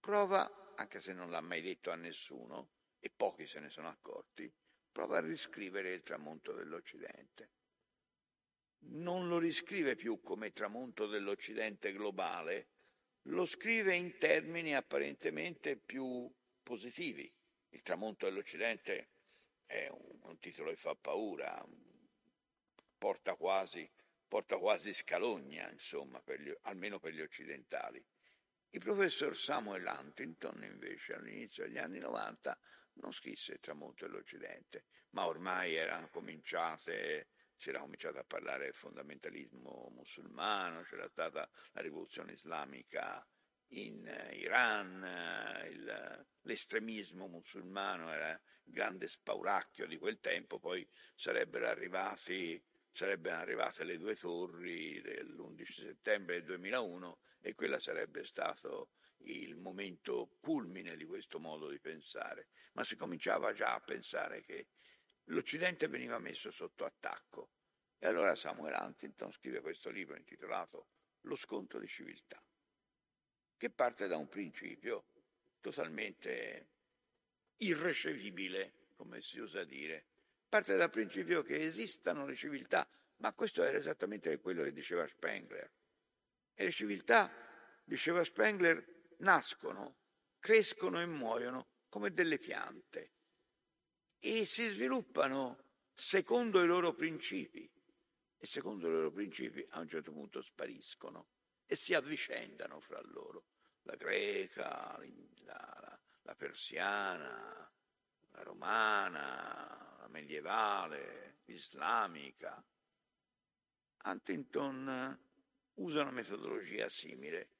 prova, anche se non l'ha mai detto a nessuno, e pochi se ne sono accorti, prova a riscrivere il tramonto dell'Occidente non lo riscrive più come tramonto dell'Occidente globale, lo scrive in termini apparentemente più positivi. Il tramonto dell'Occidente è un, un titolo che fa paura, porta quasi, porta quasi scalogna, insomma, per gli, almeno per gli occidentali. Il professor Samuel Huntington, invece, all'inizio degli anni 90, non scrisse il tramonto dell'Occidente, ma ormai erano cominciate si era cominciato a parlare del fondamentalismo musulmano, c'era stata la rivoluzione islamica in Iran, il, l'estremismo musulmano era il grande spauracchio di quel tempo, poi sarebbero, arrivati, sarebbero arrivate le due torri dell'11 settembre del 2001 e quella sarebbe stato il momento culmine di questo modo di pensare, ma si cominciava già a pensare che l'Occidente veniva messo sotto attacco. E allora Samuel Huntington scrive questo libro intitolato Lo scontro di civiltà, che parte da un principio totalmente irricevibile, come si usa dire. Parte dal principio che esistano le civiltà, ma questo era esattamente quello che diceva Spengler. E le civiltà, diceva Spengler, nascono, crescono e muoiono come delle piante e si sviluppano secondo i loro principi e secondo i loro principi a un certo punto spariscono e si avvicendano fra loro. La greca, la, la, persiana, la romana, la medievale, l'islamica. Huntington usa una metodologia simile.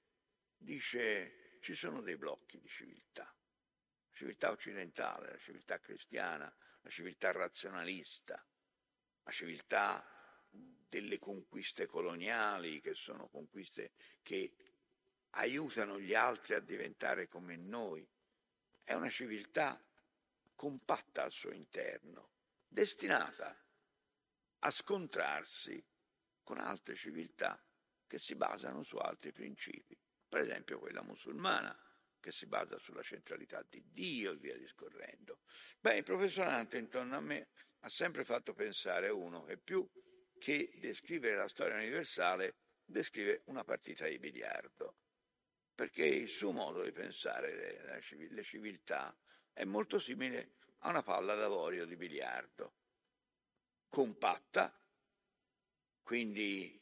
Dice ci sono dei blocchi di civiltà civiltà occidentale, la civiltà cristiana, la civiltà razionalista, la civiltà delle conquiste coloniali, che sono conquiste che aiutano gli altri a diventare come noi. È una civiltà compatta al suo interno, destinata a scontrarsi con altre civiltà che si basano su altri principi, per esempio quella musulmana che si basa sulla centralità di Dio e via discorrendo. Beh, il professor Huntington a me ha sempre fatto pensare a uno che più che descrivere la storia universale descrive una partita di biliardo, perché il suo modo di pensare le civiltà è molto simile a una palla d'avorio di biliardo, compatta, quindi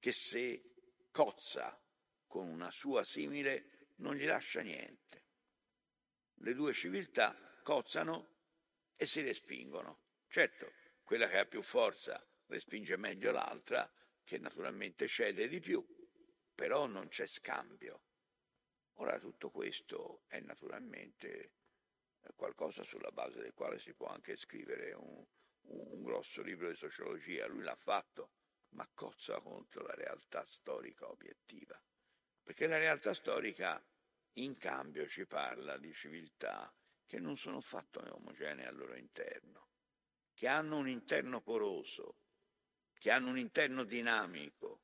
che se cozza con una sua simile non gli lascia niente. Le due civiltà cozzano e si respingono. Certo, quella che ha più forza respinge meglio l'altra, che naturalmente cede di più, però non c'è scambio. Ora tutto questo è naturalmente qualcosa sulla base del quale si può anche scrivere un, un grosso libro di sociologia, lui l'ha fatto, ma cozza contro la realtà storica obiettiva, perché la realtà storica in cambio ci parla di civiltà che non sono affatto omogenee al loro interno, che hanno un interno poroso, che hanno un interno dinamico,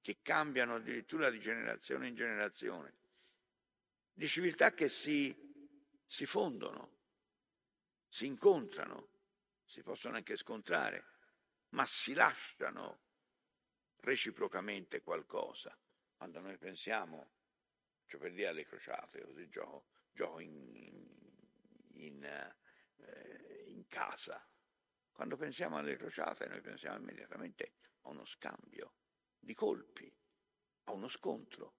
che cambiano addirittura di generazione in generazione, di civiltà che si, si fondono, si incontrano, si possono anche scontrare, ma si lasciano reciprocamente qualcosa. Quando noi pensiamo, cioè per dire alle crociate, così gioco, gioco in, in, eh, in casa, quando pensiamo alle crociate noi pensiamo immediatamente a uno scambio di colpi, a uno scontro.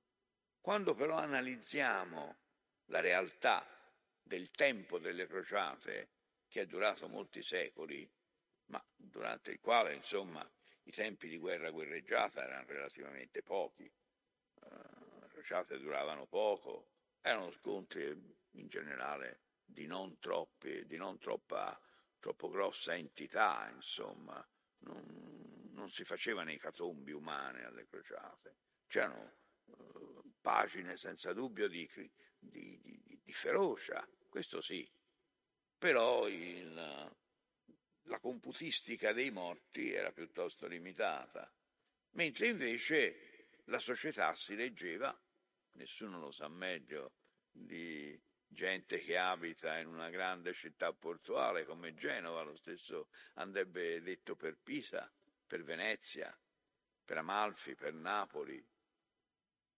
Quando però analizziamo la realtà del tempo delle crociate, che è durato molti secoli, ma durante il quale, insomma, i tempi di guerra guerreggiata erano relativamente pochi, uh, le crociate duravano poco, erano scontri in generale di non, troppi, di non troppa, troppo grossa entità, insomma, non, non si facevano ecatombi umane alle crociate, c'erano uh, pagine senza dubbio di, di, di ferocia, questo sì, però il, la computistica dei morti era piuttosto limitata, mentre invece la società si leggeva, nessuno lo sa meglio di gente che abita in una grande città portuale come Genova, lo stesso andrebbe detto per Pisa, per Venezia, per Amalfi, per Napoli,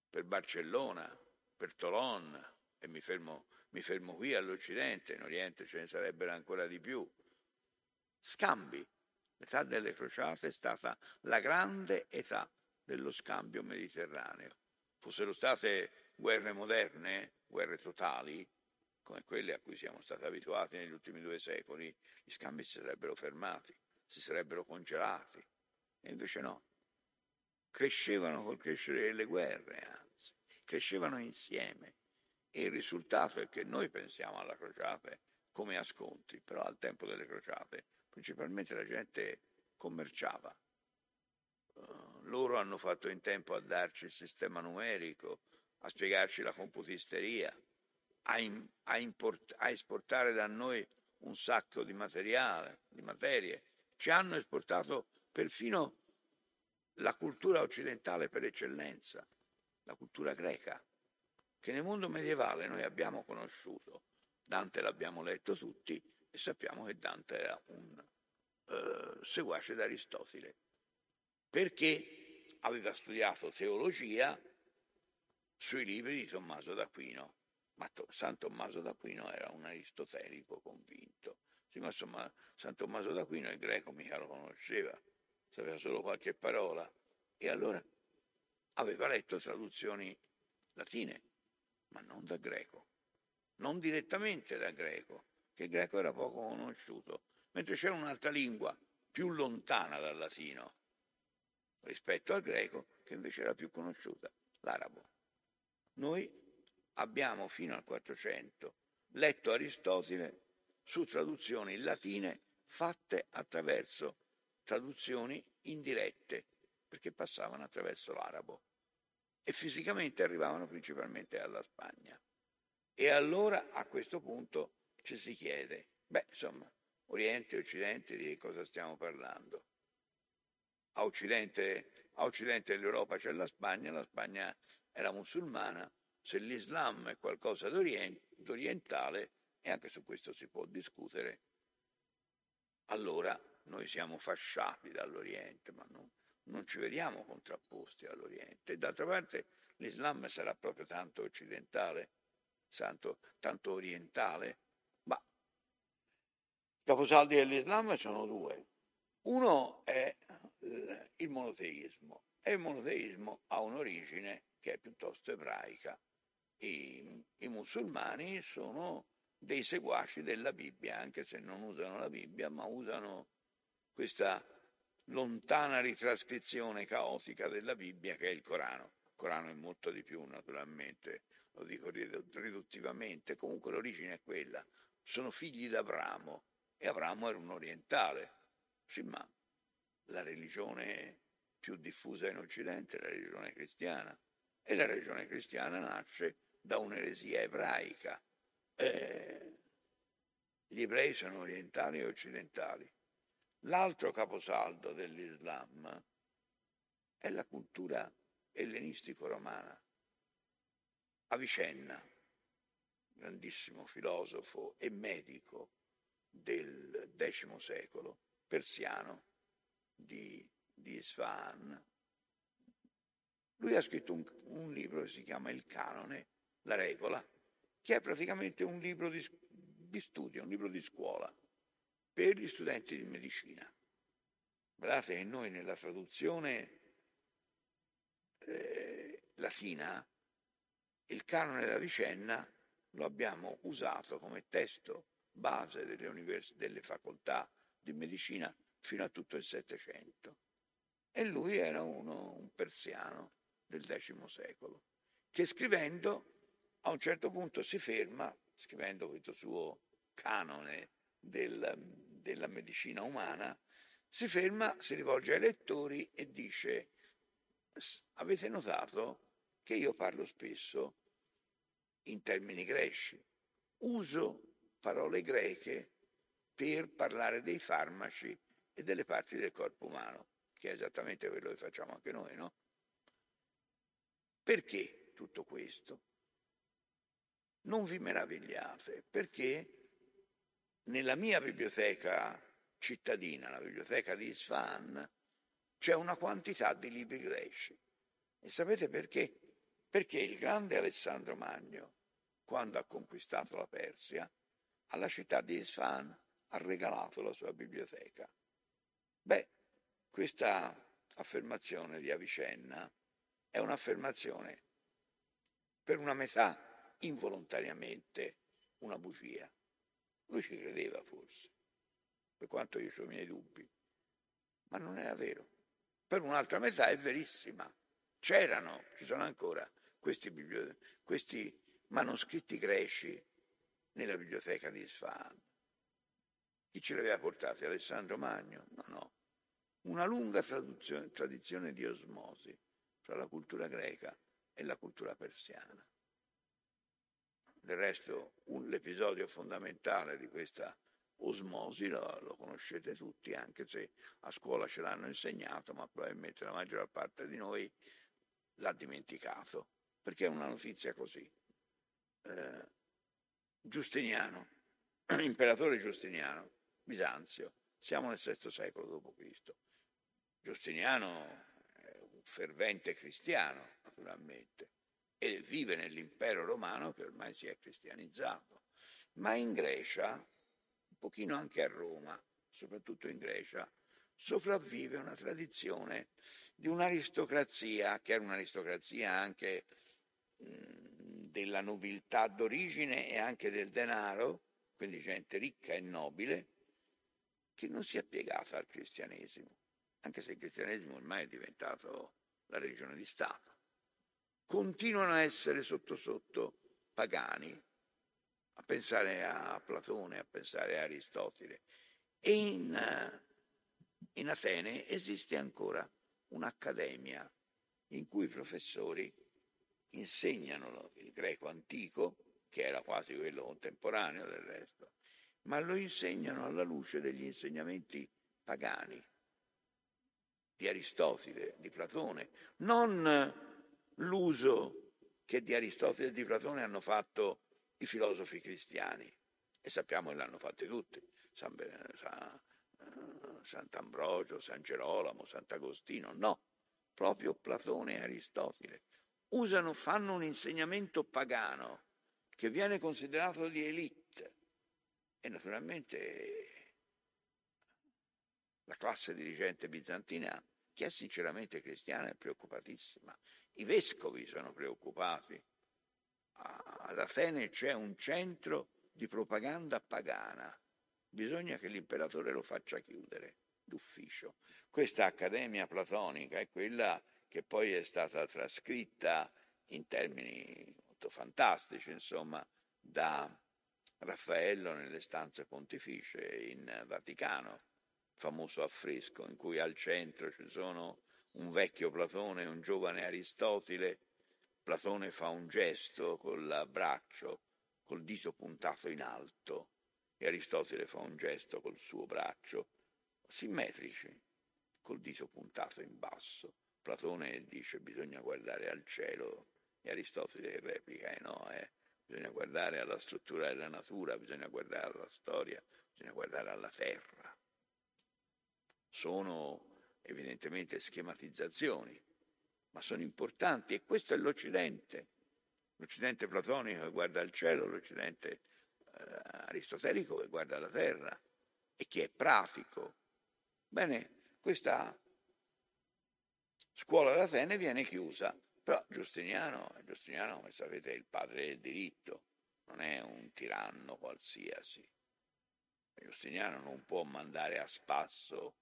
per Barcellona, per Tolon, e mi fermo, mi fermo qui all'Occidente, in Oriente ce ne sarebbero ancora di più, scambi. L'età delle crociate è stata la grande età dello scambio mediterraneo. Fossero state guerre moderne, guerre totali, come quelle a cui siamo stati abituati negli ultimi due secoli, gli scambi si sarebbero fermati, si sarebbero congelati. E invece no. Crescevano col crescere delle guerre, anzi, crescevano insieme. E il risultato è che noi pensiamo alla crociate come a scontri, però al tempo delle crociate principalmente la gente commerciava. Uh, loro hanno fatto in tempo a darci il sistema numerico, a spiegarci la computisteria, a, in, a, import, a esportare da noi un sacco di materiale, di materie. Ci hanno esportato perfino la cultura occidentale per eccellenza, la cultura greca, che nel mondo medievale noi abbiamo conosciuto. Dante l'abbiamo letto tutti, e sappiamo che Dante era un eh, seguace d'Aristotele, perché aveva studiato teologia sui libri di Tommaso d'Aquino, ma San Tommaso d'Aquino era un aristotelico convinto. Sì, ma insomma, San Tommaso d'Aquino il greco mica lo conosceva, sapeva solo qualche parola, e allora aveva letto traduzioni latine, ma non da greco, non direttamente da greco, che il greco era poco conosciuto, mentre c'era un'altra lingua più lontana dal latino rispetto al greco che invece era più conosciuta, l'arabo. Noi abbiamo fino al 400 letto Aristotele su traduzioni latine fatte attraverso traduzioni indirette, perché passavano attraverso l'arabo e fisicamente arrivavano principalmente alla Spagna. E allora a questo punto ci si chiede, beh, insomma, Oriente e Occidente di cosa stiamo parlando? A Occidente, a Occidente dell'Europa c'è la Spagna, la Spagna era musulmana, se l'Islam è qualcosa d'orientale, e anche su questo si può discutere, allora noi siamo fasciati dall'Oriente, ma non, non ci vediamo contrapposti all'Oriente. E d'altra parte l'Islam sarà proprio tanto occidentale, tanto, tanto orientale, caposaldi dell'Islam sono due. Uno è il monoteismo. E il monoteismo ha un'origine che è piuttosto ebraica. I, I, musulmani sono dei seguaci della Bibbia, anche se non usano la Bibbia, ma usano questa lontana ritrascrizione caotica della Bibbia che è il Corano. Il Corano è molto di più, naturalmente, lo dico riduttivamente, comunque l'origine è quella. Sono figli d'Abramo e Abramo era un orientale. Sì, ma la religione più diffusa in Occidente è la religione cristiana e la religione cristiana nasce da un'eresia ebraica. Eh, gli ebrei sono orientali e occidentali. L'altro caposaldo dell'Islam è la cultura ellenistico-romana. Avicenna, grandissimo filosofo e medico del X secolo, persiano, di, di Isfahan, lui ha scritto un, un, libro che si chiama Il canone, la regola, che è praticamente un libro di, di studio, un libro di scuola per gli studenti di medicina. Guardate che noi nella traduzione eh, latina il canone della Vicenna lo abbiamo usato come testo base delle, univers- delle facoltà di medicina fino a tutto il Settecento. E lui era uno, un persiano del X secolo, che scrivendo a un certo punto si ferma, scrivendo questo suo canone del, della medicina umana, si ferma, si rivolge ai lettori e dice, avete notato che io parlo spesso in termini greci, uso parole greche per parlare dei farmaci e delle parti del corpo umano, che è esattamente quello che facciamo anche noi, no? Perché tutto questo? Non vi meravigliate, perché nella mia biblioteca cittadina, la biblioteca di Isfahan, c'è una quantità di libri greci. E sapete perché? Perché il grande Alessandro Magno, quando ha conquistato la Persia, alla città di Isfahan ha regalato la sua biblioteca. Beh, questa affermazione di Avicenna è un'affermazione per una metà involontariamente una bugia. Lui ci credeva forse, per quanto io ho i miei dubbi, ma non era vero. Per un'altra metà è verissima. C'erano, ci sono ancora questi, questi manoscritti greci nella biblioteca di Isfahan. Chi ce li aveva portati? Alessandro Magno? No, no. Una lunga tradizione di osmosi tra la cultura greca e la cultura persiana. Del resto, un, l'episodio fondamentale di questa osmosi lo, lo, conoscete tutti, anche se a scuola ce l'hanno insegnato, ma probabilmente la maggior parte di noi l'ha dimenticato, perché è una notizia così. Eh, Giustiniano, (clears throat) imperatore Giustiniano, Bisanzio, siamo nel VI secolo d.C. Giustiniano è un fervente cristiano, naturalmente, e vive nell'impero romano che ormai si è cristianizzato. Ma in Grecia, un pochino anche a Roma, soprattutto in Grecia, sopravvive una tradizione di un'aristocrazia, che era un'aristocrazia anche mh, della nobiltà d'origine e anche del denaro, quindi gente ricca e nobile, che non si è piegata al cristianesimo, anche se il cristianesimo ormai è diventato la religione di Stato continuano a essere sotto sotto pagani, a pensare a Platone, a pensare a Aristotele. E in, eh, in Atene esiste ancora un'accademia in cui i professori insegnano il greco antico, che era quasi quello contemporaneo del resto, ma lo insegnano alla luce degli insegnamenti pagani di Aristotele, di Platone, non l'uso che di Aristotele e di Platone hanno fatto i filosofi cristiani e sappiamo che l'hanno fatto tutti, San, San, uh, Sant'Ambrogio, San Gerolamo, Sant'Agostino, no, proprio Platone e Aristotele usano, fanno un insegnamento pagano che viene considerato di elite e naturalmente la classe dirigente bizantina chi è sinceramente cristiano è preoccupatissima. I vescovi sono preoccupati. Ad Atene c'è un centro di propaganda pagana. Bisogna che l'imperatore lo faccia chiudere d'ufficio. Questa accademia platonica è quella che poi è stata trascritta in termini molto fantastici, insomma, da Raffaello nelle stanze pontificie in Vaticano, famoso affresco in cui al centro ci sono un vecchio Platone e un giovane Aristotele. Platone fa un gesto col braccio, col dito puntato in alto, e Aristotele fa un gesto col suo braccio, simmetrici, col dito puntato in basso. Platone dice bisogna guardare al cielo e Aristotele replica, eh no, eh, bisogna guardare alla struttura della natura, bisogna guardare alla storia, bisogna guardare alla terra. Sono evidentemente schematizzazioni, ma sono importanti e questo è l'Occidente. L'Occidente platonico che guarda al cielo, l'Occidente eh, aristotelico che guarda alla terra e che è pratico. Bene, questa scuola d'Atene viene chiusa però Giustiniano, Giustiniano, come sapete, è il padre del diritto, non è un tiranno qualsiasi. Giustiniano non può mandare a spasso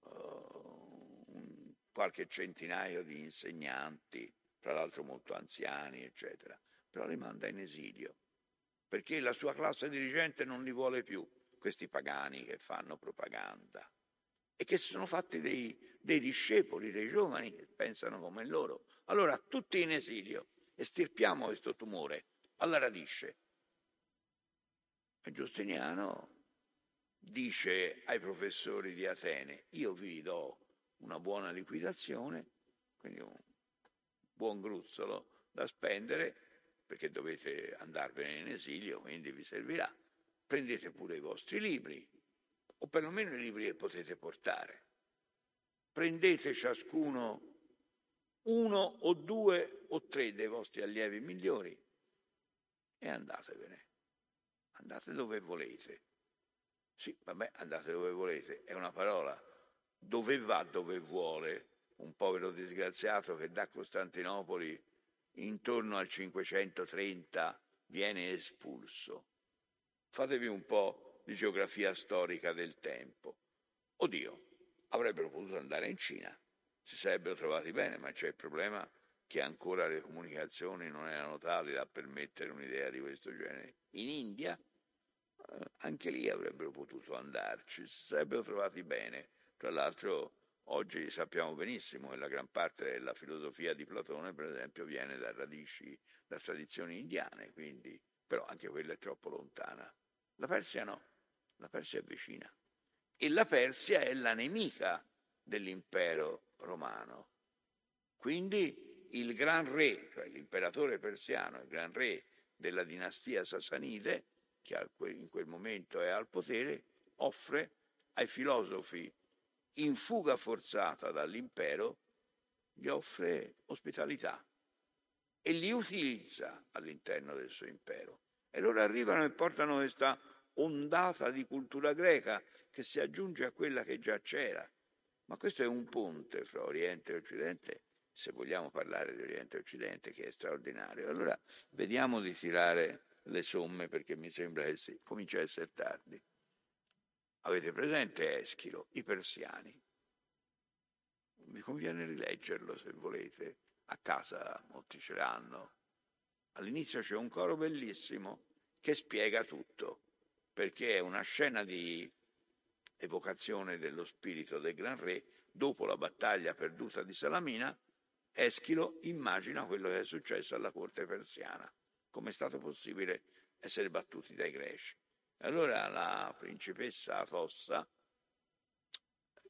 uh, qualche centinaio di insegnanti, tra l'altro molto anziani, eccetera, però li manda in esilio, perché la sua classe dirigente non li vuole più, questi pagani che fanno propaganda e che sono fatti dei, dei discepoli, dei giovani che pensano come loro. Allora, tutti in esilio, estirpiamo questo tumore alla radice. E Giustiniano dice ai professori di Atene, io vi do una buona liquidazione, quindi un buon gruzzolo da spendere, perché dovete andarvene in esilio, quindi vi servirà. Prendete pure i vostri libri, o perlomeno i libri che potete portare. Prendete ciascuno uno o due o tre dei vostri allievi migliori e andatevene. Andate dove volete. Sì, vabbè, andate dove volete, è una parola. Dove va, dove vuole un povero disgraziato che da Costantinopoli intorno al 530 viene espulso. Fatevi un po' di geografia storica del tempo. Oddio, avrebbero potuto andare in Cina, si sarebbero trovati bene, ma c'è il problema che ancora le comunicazioni non erano tali da permettere un'idea di questo genere. In India, eh, anche lì avrebbero potuto andarci, si sarebbero trovati bene. Tra l'altro, oggi sappiamo benissimo che la gran parte della filosofia di Platone, per esempio, viene da radici, da tradizioni indiane, quindi, però anche quella è troppo lontana. La Persia no. La Persia è vicina e la Persia è la nemica dell'impero romano. Quindi il gran re, cioè l'imperatore persiano, il gran re della dinastia sassanide, che in quel momento è al potere, offre ai filosofi in fuga forzata dall'impero, gli offre ospitalità e li utilizza all'interno del suo impero. E loro arrivano e portano questa ondata di cultura greca che si aggiunge a quella che già c'era. Ma questo è un ponte fra Oriente e Occidente, se vogliamo parlare di Oriente e Occidente, che è straordinario. Allora vediamo di tirare le somme perché mi sembra che sì, comincia a essere tardi. Avete presente Eschilo, i persiani? Vi conviene rileggerlo se volete, a casa molti ce l'hanno. All'inizio c'è un coro bellissimo che spiega tutto perché è una scena di evocazione dello spirito del Gran Re. Dopo la battaglia perduta di Salamina, Eschilo immagina quello che è successo alla corte persiana, come è stato possibile essere battuti dai greci. Allora la principessa Atossa,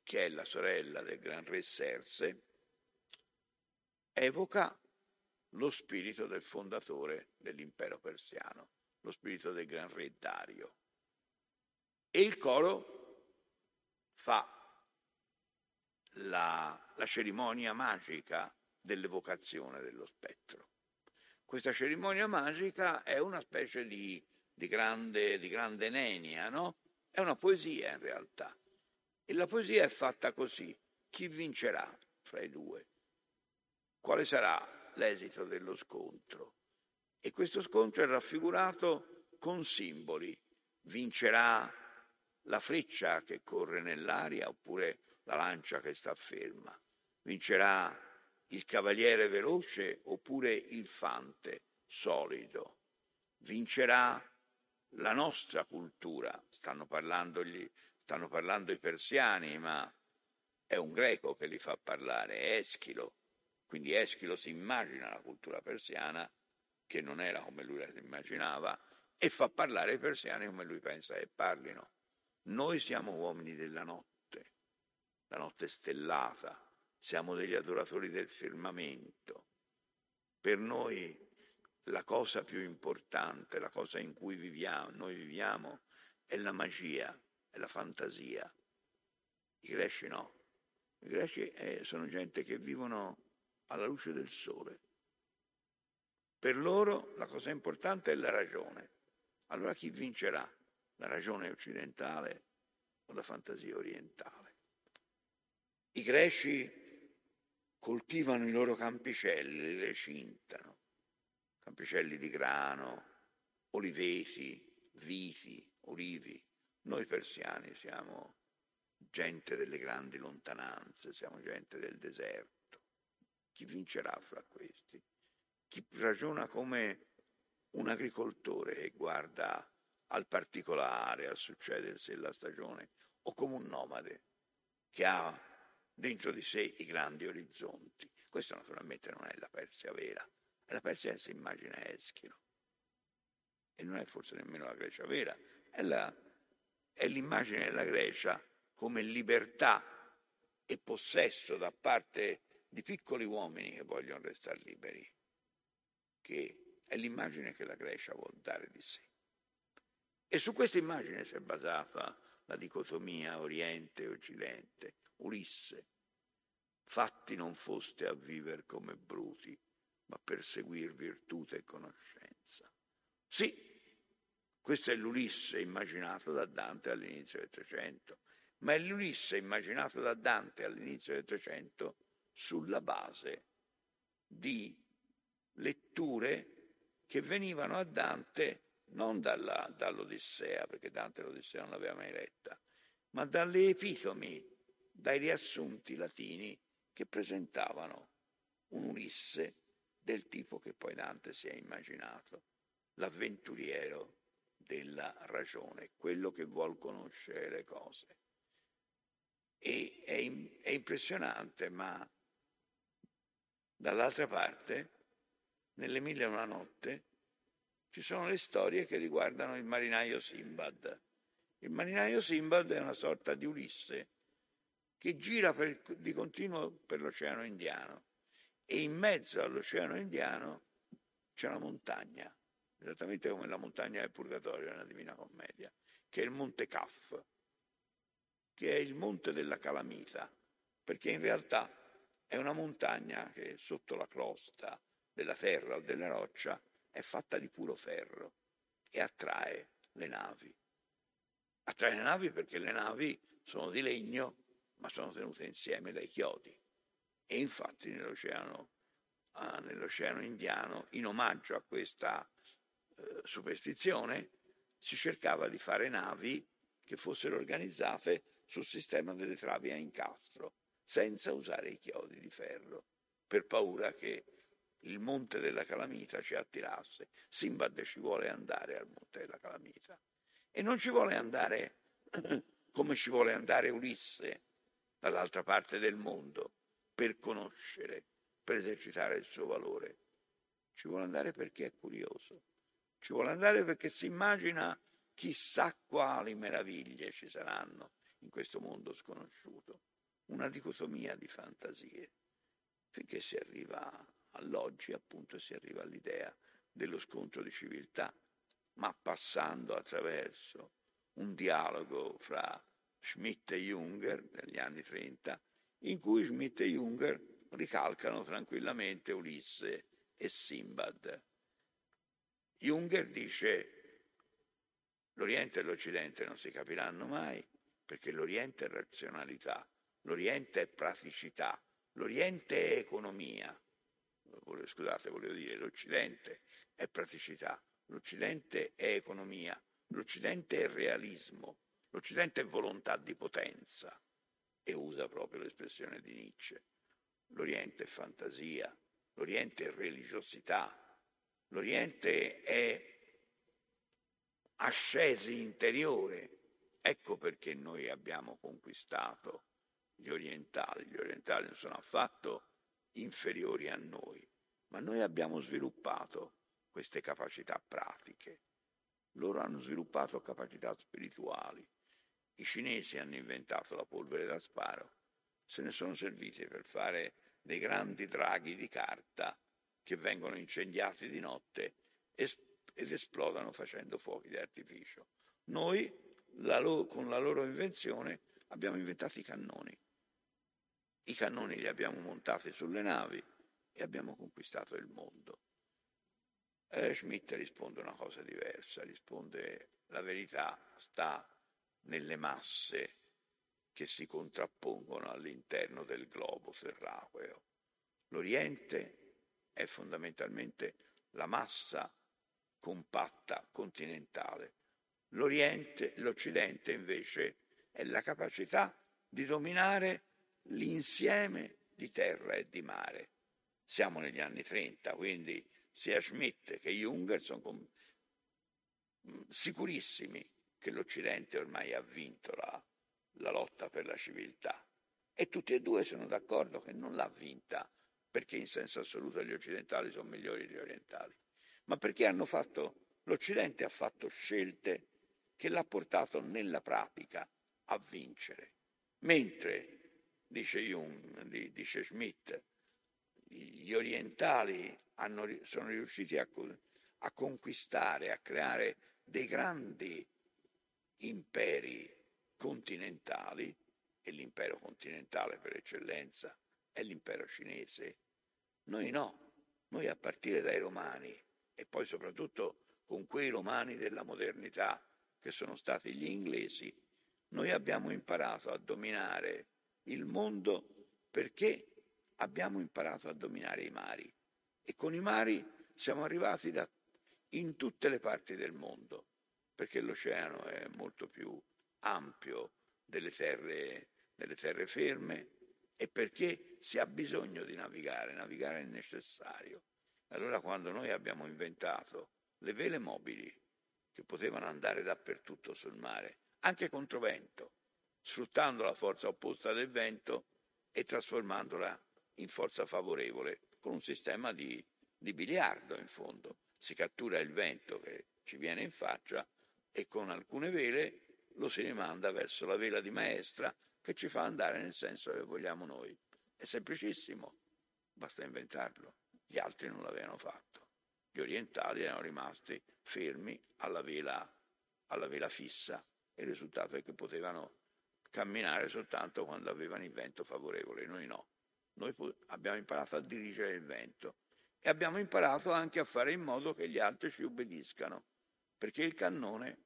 che è la sorella del Gran Re Serse, evoca lo spirito del fondatore dell'impero persiano, lo spirito del Gran Re Dario. E il coro fa la, la cerimonia magica dell'evocazione dello spettro. Questa cerimonia magica è una specie di, di, grande, di grande nenia, no? È una poesia in realtà. E la poesia è fatta così. Chi vincerà? fra i due. Quale sarà l'esito dello scontro? E questo scontro è raffigurato con simboli. Vincerà la freccia che corre nell'aria oppure la lancia che sta ferma? Vincerà il cavaliere veloce oppure il fante solido? Vincerà la nostra cultura? Stanno parlando, gli, stanno parlando i persiani, ma è un greco che li fa parlare, è Eschilo. Quindi Eschilo si immagina la cultura persiana, che non era come lui la immaginava, e fa parlare i persiani come lui pensa che parlino. Noi siamo uomini della notte, la notte stellata, siamo degli adoratori del firmamento. Per noi la cosa più importante, la cosa in cui viviamo, noi viviamo, è la magia, è la fantasia. I greci no. I greci eh, sono gente che vivono alla luce del sole. Per loro la cosa importante è la ragione. Allora chi vincerà? La ragione occidentale o la fantasia orientale. I greci coltivano i loro campicelli, li recintano, campicelli di grano, oliveti, viti, olivi. Noi persiani siamo gente delle grandi lontananze, siamo gente del deserto. Chi vincerà fra questi? Chi ragiona come un agricoltore e guarda al particolare, al succedersi della stagione, o come un nomade che ha dentro di sé i grandi orizzonti. Questo naturalmente non è la Persia vera, è la Persia che si immagina Eschilo. E non è forse nemmeno la Grecia vera, è, la, è l'immagine della Grecia come libertà e possesso da parte di piccoli uomini che vogliono restare liberi, che è l'immagine che la Grecia vuol dare di sé. E su questa immagine si è basata la dicotomia Oriente-Occidente. Ulisse, fatti non foste a vivere come bruti, ma per seguir virtù e conoscenza. Sì, questo è l'Ulisse immaginato da Dante all'inizio del Trecento, ma è l'Ulisse immaginato da Dante all'inizio del Trecento sulla base di letture che venivano a Dante non dalla, dall'Odissea, perché Dante l'Odissea non l'aveva mai letta, ma dalle epitomi, dai riassunti latini che presentavano un Ulisse del tipo che poi Dante si è immaginato, l'avventuriero della ragione, quello che vuol conoscere le cose. E è, è impressionante, ma dall'altra parte, nelle mille e una notte, ci sono le storie che riguardano il marinaio Simbad. Il marinaio Simbad è una sorta di Ulisse che gira per, di continuo per l'Oceano Indiano e in mezzo all'Oceano Indiano c'è una montagna, esattamente come la montagna del Purgatorio nella Divina Commedia, che è il Monte Caff, che è il monte della calamita, perché in realtà è una montagna che sotto la crosta della terra o della roccia è fatta di puro ferro e attrae le navi. Attrae le navi perché le navi sono di legno ma sono tenute insieme dai chiodi. E infatti nell'oceano, ah, nell'oceano indiano, in omaggio a questa eh, superstizione, si cercava di fare navi che fossero organizzate sul sistema delle travi a incastro, senza usare i chiodi di ferro, per paura che il monte della calamita ci attirasse. Simbad ci vuole andare al monte della calamita e non ci vuole andare (clears throat) come ci vuole andare Ulisse dall'altra parte del mondo per conoscere, per esercitare il suo valore. Ci vuole andare perché è curioso, ci vuole andare perché si immagina chissà quali meraviglie ci saranno in questo mondo sconosciuto, una dicotomia di fantasie, finché si arriva all'oggi appunto si arriva all'idea dello scontro di civiltà, ma passando attraverso un dialogo fra Schmitt e Junger negli anni 30, in cui Schmitt e Junger ricalcano tranquillamente Ulisse e Simbad. Junger dice l'Oriente e l'Occidente non si capiranno mai perché l'Oriente è razionalità, l'Oriente è praticità, L'Oriente è economia, scusate, volevo dire, l'Occidente è praticità, l'Occidente è economia, l'Occidente è realismo, l'Occidente è volontà di potenza e usa proprio l'espressione di Nietzsche. L'Oriente è fantasia, l'Oriente è religiosità, l'Oriente è ascesi interiore. Ecco perché noi abbiamo conquistato gli orientali. Gli orientali non sono affatto inferiori a noi, ma noi abbiamo sviluppato queste capacità pratiche. Loro hanno sviluppato capacità spirituali. I cinesi hanno inventato la polvere da sparo, se ne sono serviti per fare dei grandi draghi di carta che vengono incendiati di notte ed esplodono facendo fuochi di artificio. Noi, la lo- con la loro invenzione, abbiamo inventato i cannoni. I cannoni li abbiamo montati sulle navi e abbiamo conquistato il mondo. Eh, Schmidt risponde una cosa diversa, risponde la verità sta nelle masse che si contrappongono all'interno del globo terraqueo. L'Oriente è fondamentalmente la massa compatta continentale. L'Oriente, l'Occidente invece è la capacità di dominare l'insieme di terra e di mare. Siamo negli anni 30, quindi sia Schmidt che Junger sono sicurissimi che l'Occidente ormai ha vinto la, la lotta per la civiltà e tutti e due sono d'accordo che non l'ha vinta perché in senso assoluto gli occidentali sono migliori degli orientali, ma perché hanno fatto, l'Occidente ha fatto scelte che l'ha portato nella pratica a vincere. Mentre, dice Jung, dice Schmidt, gli orientali hanno, sono riusciti a, a conquistare, a creare dei grandi imperi continentali, e l'impero continentale per eccellenza è l'impero cinese, noi no, noi a partire dai romani e poi soprattutto con quei romani della modernità che sono stati gli inglesi, noi abbiamo imparato a dominare il mondo perché abbiamo imparato a dominare i mari e con i mari siamo arrivati da, in tutte le parti del mondo perché l'oceano è molto più ampio delle terre, delle terre ferme e perché si ha bisogno di navigare, navigare è necessario. Allora quando noi abbiamo inventato le vele mobili che potevano andare dappertutto sul mare, anche contro vento, sfruttando la forza opposta del vento e trasformandola in forza favorevole con un sistema di, di biliardo in fondo. Si cattura il vento che ci viene in faccia e con alcune vele lo si rimanda verso la vela di maestra che ci fa andare nel senso che vogliamo noi. È semplicissimo, basta inventarlo. Gli altri non l'avevano fatto. Gli orientali erano rimasti fermi alla vela, alla vela fissa e il risultato è che potevano camminare soltanto quando avevano il vento favorevole, noi no. Noi abbiamo imparato a dirigere il vento e abbiamo imparato anche a fare in modo che gli altri ci obbediscano, perché il cannone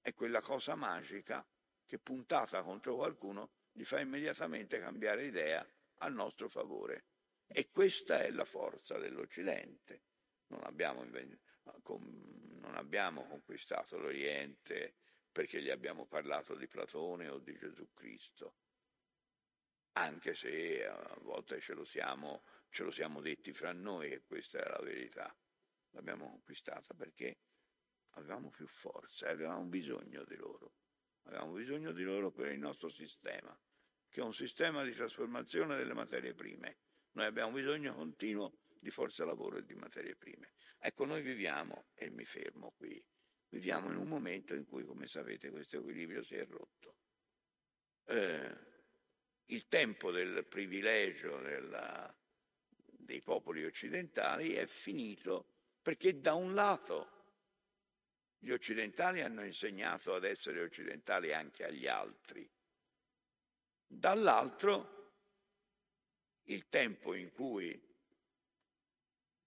è quella cosa magica che puntata contro qualcuno gli fa immediatamente cambiare idea a nostro favore. E questa è la forza dell'Occidente. Non abbiamo, non abbiamo conquistato l'Oriente perché gli abbiamo parlato di Platone o di Gesù Cristo, anche se a volte ce lo siamo, ce lo siamo detti fra noi e questa è la verità. L'abbiamo conquistata perché avevamo più forza e avevamo bisogno di loro. Avevamo bisogno di loro per il nostro sistema, che è un sistema di trasformazione delle materie prime. Noi abbiamo bisogno continuo di forza lavoro e di materie prime. Ecco, noi viviamo, e mi fermo qui, viviamo in un momento in cui, come sapete, questo equilibrio si è rotto. Eh, il tempo del privilegio della, dei popoli occidentali è finito perché da un lato gli occidentali hanno insegnato ad essere occidentali anche agli altri. Dall'altro, il tempo in cui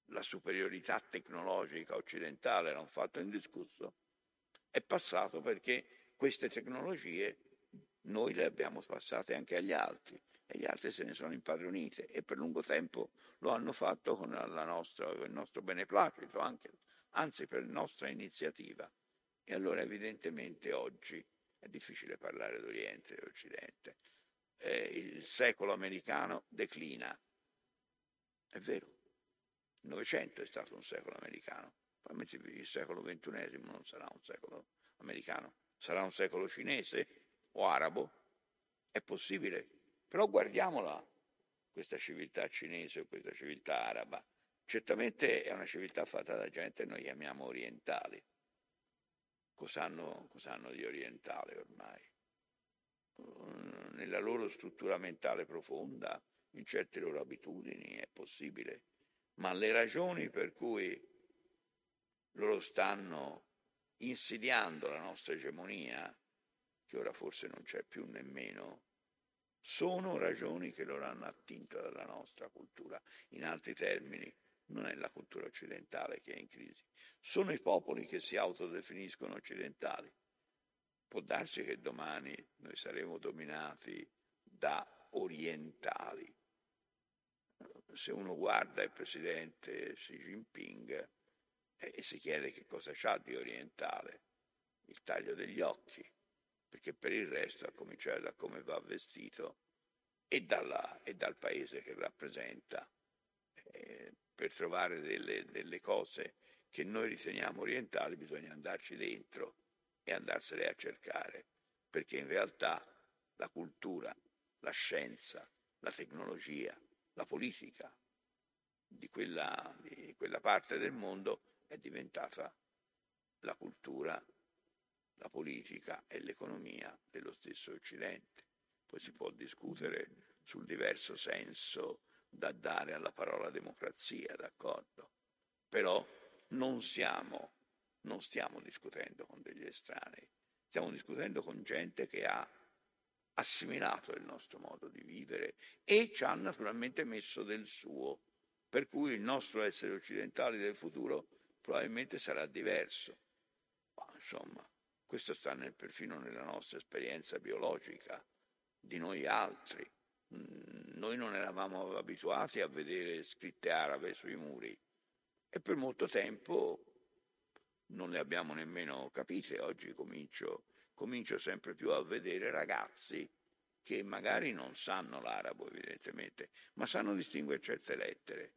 la superiorità tecnologica occidentale era un fatto indiscusso è passato perché queste tecnologie noi le abbiamo passate anche agli altri e gli altri se ne sono impadronite e per lungo tempo lo hanno fatto con nostra, il nostro beneplacito, anche, anzi per nostra iniziativa. E allora evidentemente oggi è difficile parlare d'Oriente e Occidente. Eh, il secolo americano declina. È vero, il Novecento è stato un secolo americano, probabilmente il secolo XXI non sarà un secolo americano, sarà un secolo cinese o arabo, è possibile, però guardiamola, questa civiltà cinese o questa civiltà araba, certamente è una civiltà fatta da gente che noi chiamiamo orientali. Cos'hanno, cos'hanno di orientale ormai? Nella loro struttura mentale profonda, in certe loro abitudini è possibile, ma le ragioni per cui loro stanno insidiando la nostra egemonia, che ora forse non c'è più nemmeno, sono ragioni che loro hanno attinto dalla nostra cultura. In altri termini, non è la cultura occidentale che è in crisi, sono i popoli che si autodefiniscono occidentali. Può darsi che domani noi saremo dominati da orientali. Se uno guarda il presidente Xi Jinping, e si chiede che cosa c'ha di orientale, il taglio degli occhi, perché per il resto, a cominciare da come va vestito e, dalla, e dal paese che rappresenta, eh, per trovare delle, delle cose che noi riteniamo orientali bisogna andarci dentro e andarsene a cercare, perché in realtà la cultura, la scienza, la tecnologia, la politica di quella, di quella parte del mondo è diventata la cultura, la politica e l'economia dello stesso Occidente. Poi si può discutere sul diverso senso da dare alla parola democrazia, d'accordo? Però non stiamo, non stiamo discutendo con degli estranei, stiamo discutendo con gente che ha assimilato il nostro modo di vivere e ci ha naturalmente messo del suo, per cui il nostro essere occidentali del futuro probabilmente sarà diverso. Ma insomma, questo sta nel, perfino nella nostra esperienza biologica di noi altri. Mm, noi non eravamo abituati a vedere scritte arabe sui muri e per molto tempo non le abbiamo nemmeno capite. Oggi comincio, comincio sempre più a vedere ragazzi che magari non sanno l'arabo evidentemente, ma sanno distinguere certe lettere.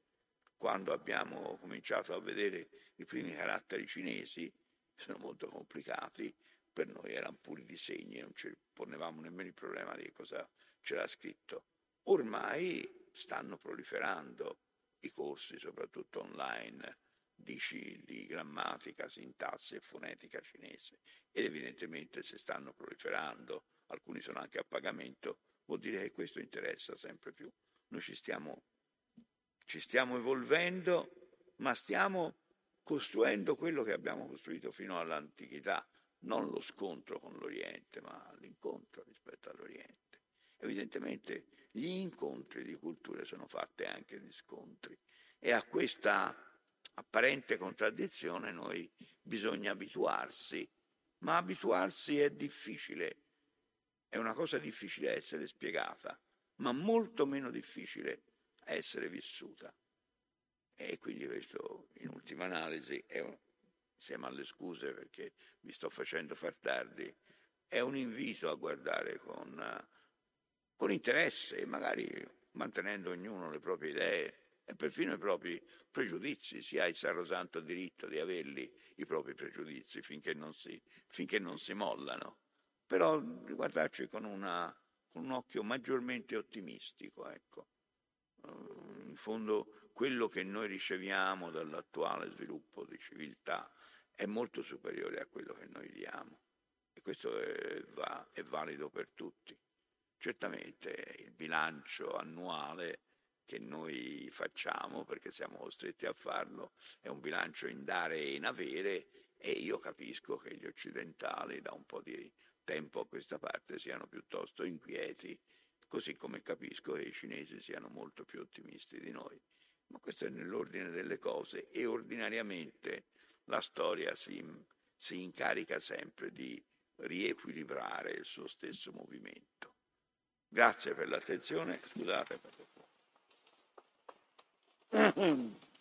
Quando abbiamo cominciato a vedere i primi caratteri cinesi, sono molto complicati, per noi erano puri disegni, non ci ponevamo nemmeno il problema di cosa c'era scritto. Ormai stanno proliferando i corsi, soprattutto online, di, di grammatica, sintassi e fonetica cinese ed evidentemente se stanno proliferando, alcuni sono anche a pagamento, vuol dire che questo interessa sempre più. Noi ci stiamo ci stiamo evolvendo, ma stiamo costruendo quello che abbiamo costruito fino all'antichità, non lo scontro con l'Oriente, ma l'incontro rispetto all'Oriente. Evidentemente gli incontri di culture sono fatti anche di scontri e a questa apparente contraddizione noi bisogna abituarsi, ma abituarsi è difficile, è una cosa difficile essere spiegata, ma molto meno difficile a essere vissuta. E quindi questo, in ultima analisi, è un, insieme alle scuse perché vi sto facendo far tardi, è un invito a guardare con, con interesse magari mantenendo ognuno le proprie idee e perfino i propri pregiudizi. Si ha il sacrosanto diritto di averli, i propri pregiudizi, finché non si, finché non si mollano. Però guardarci con, una, con un occhio maggiormente ottimistico, ecco in fondo quello che noi riceviamo dall'attuale sviluppo di civiltà è molto superiore a quello che noi diamo e questo è, va, è valido per tutti. Certamente il bilancio annuale che noi facciamo, perché siamo costretti a farlo, è un bilancio in dare e in avere e io capisco che gli occidentali da un po' di tempo a questa parte siano piuttosto inquieti così come capisco che i cinesi siano molto più ottimisti di noi. Ma questo è nell'ordine delle cose e ordinariamente la storia si, si incarica sempre di riequilibrare il suo stesso movimento. Grazie per l'attenzione, scusate. Mm-hmm.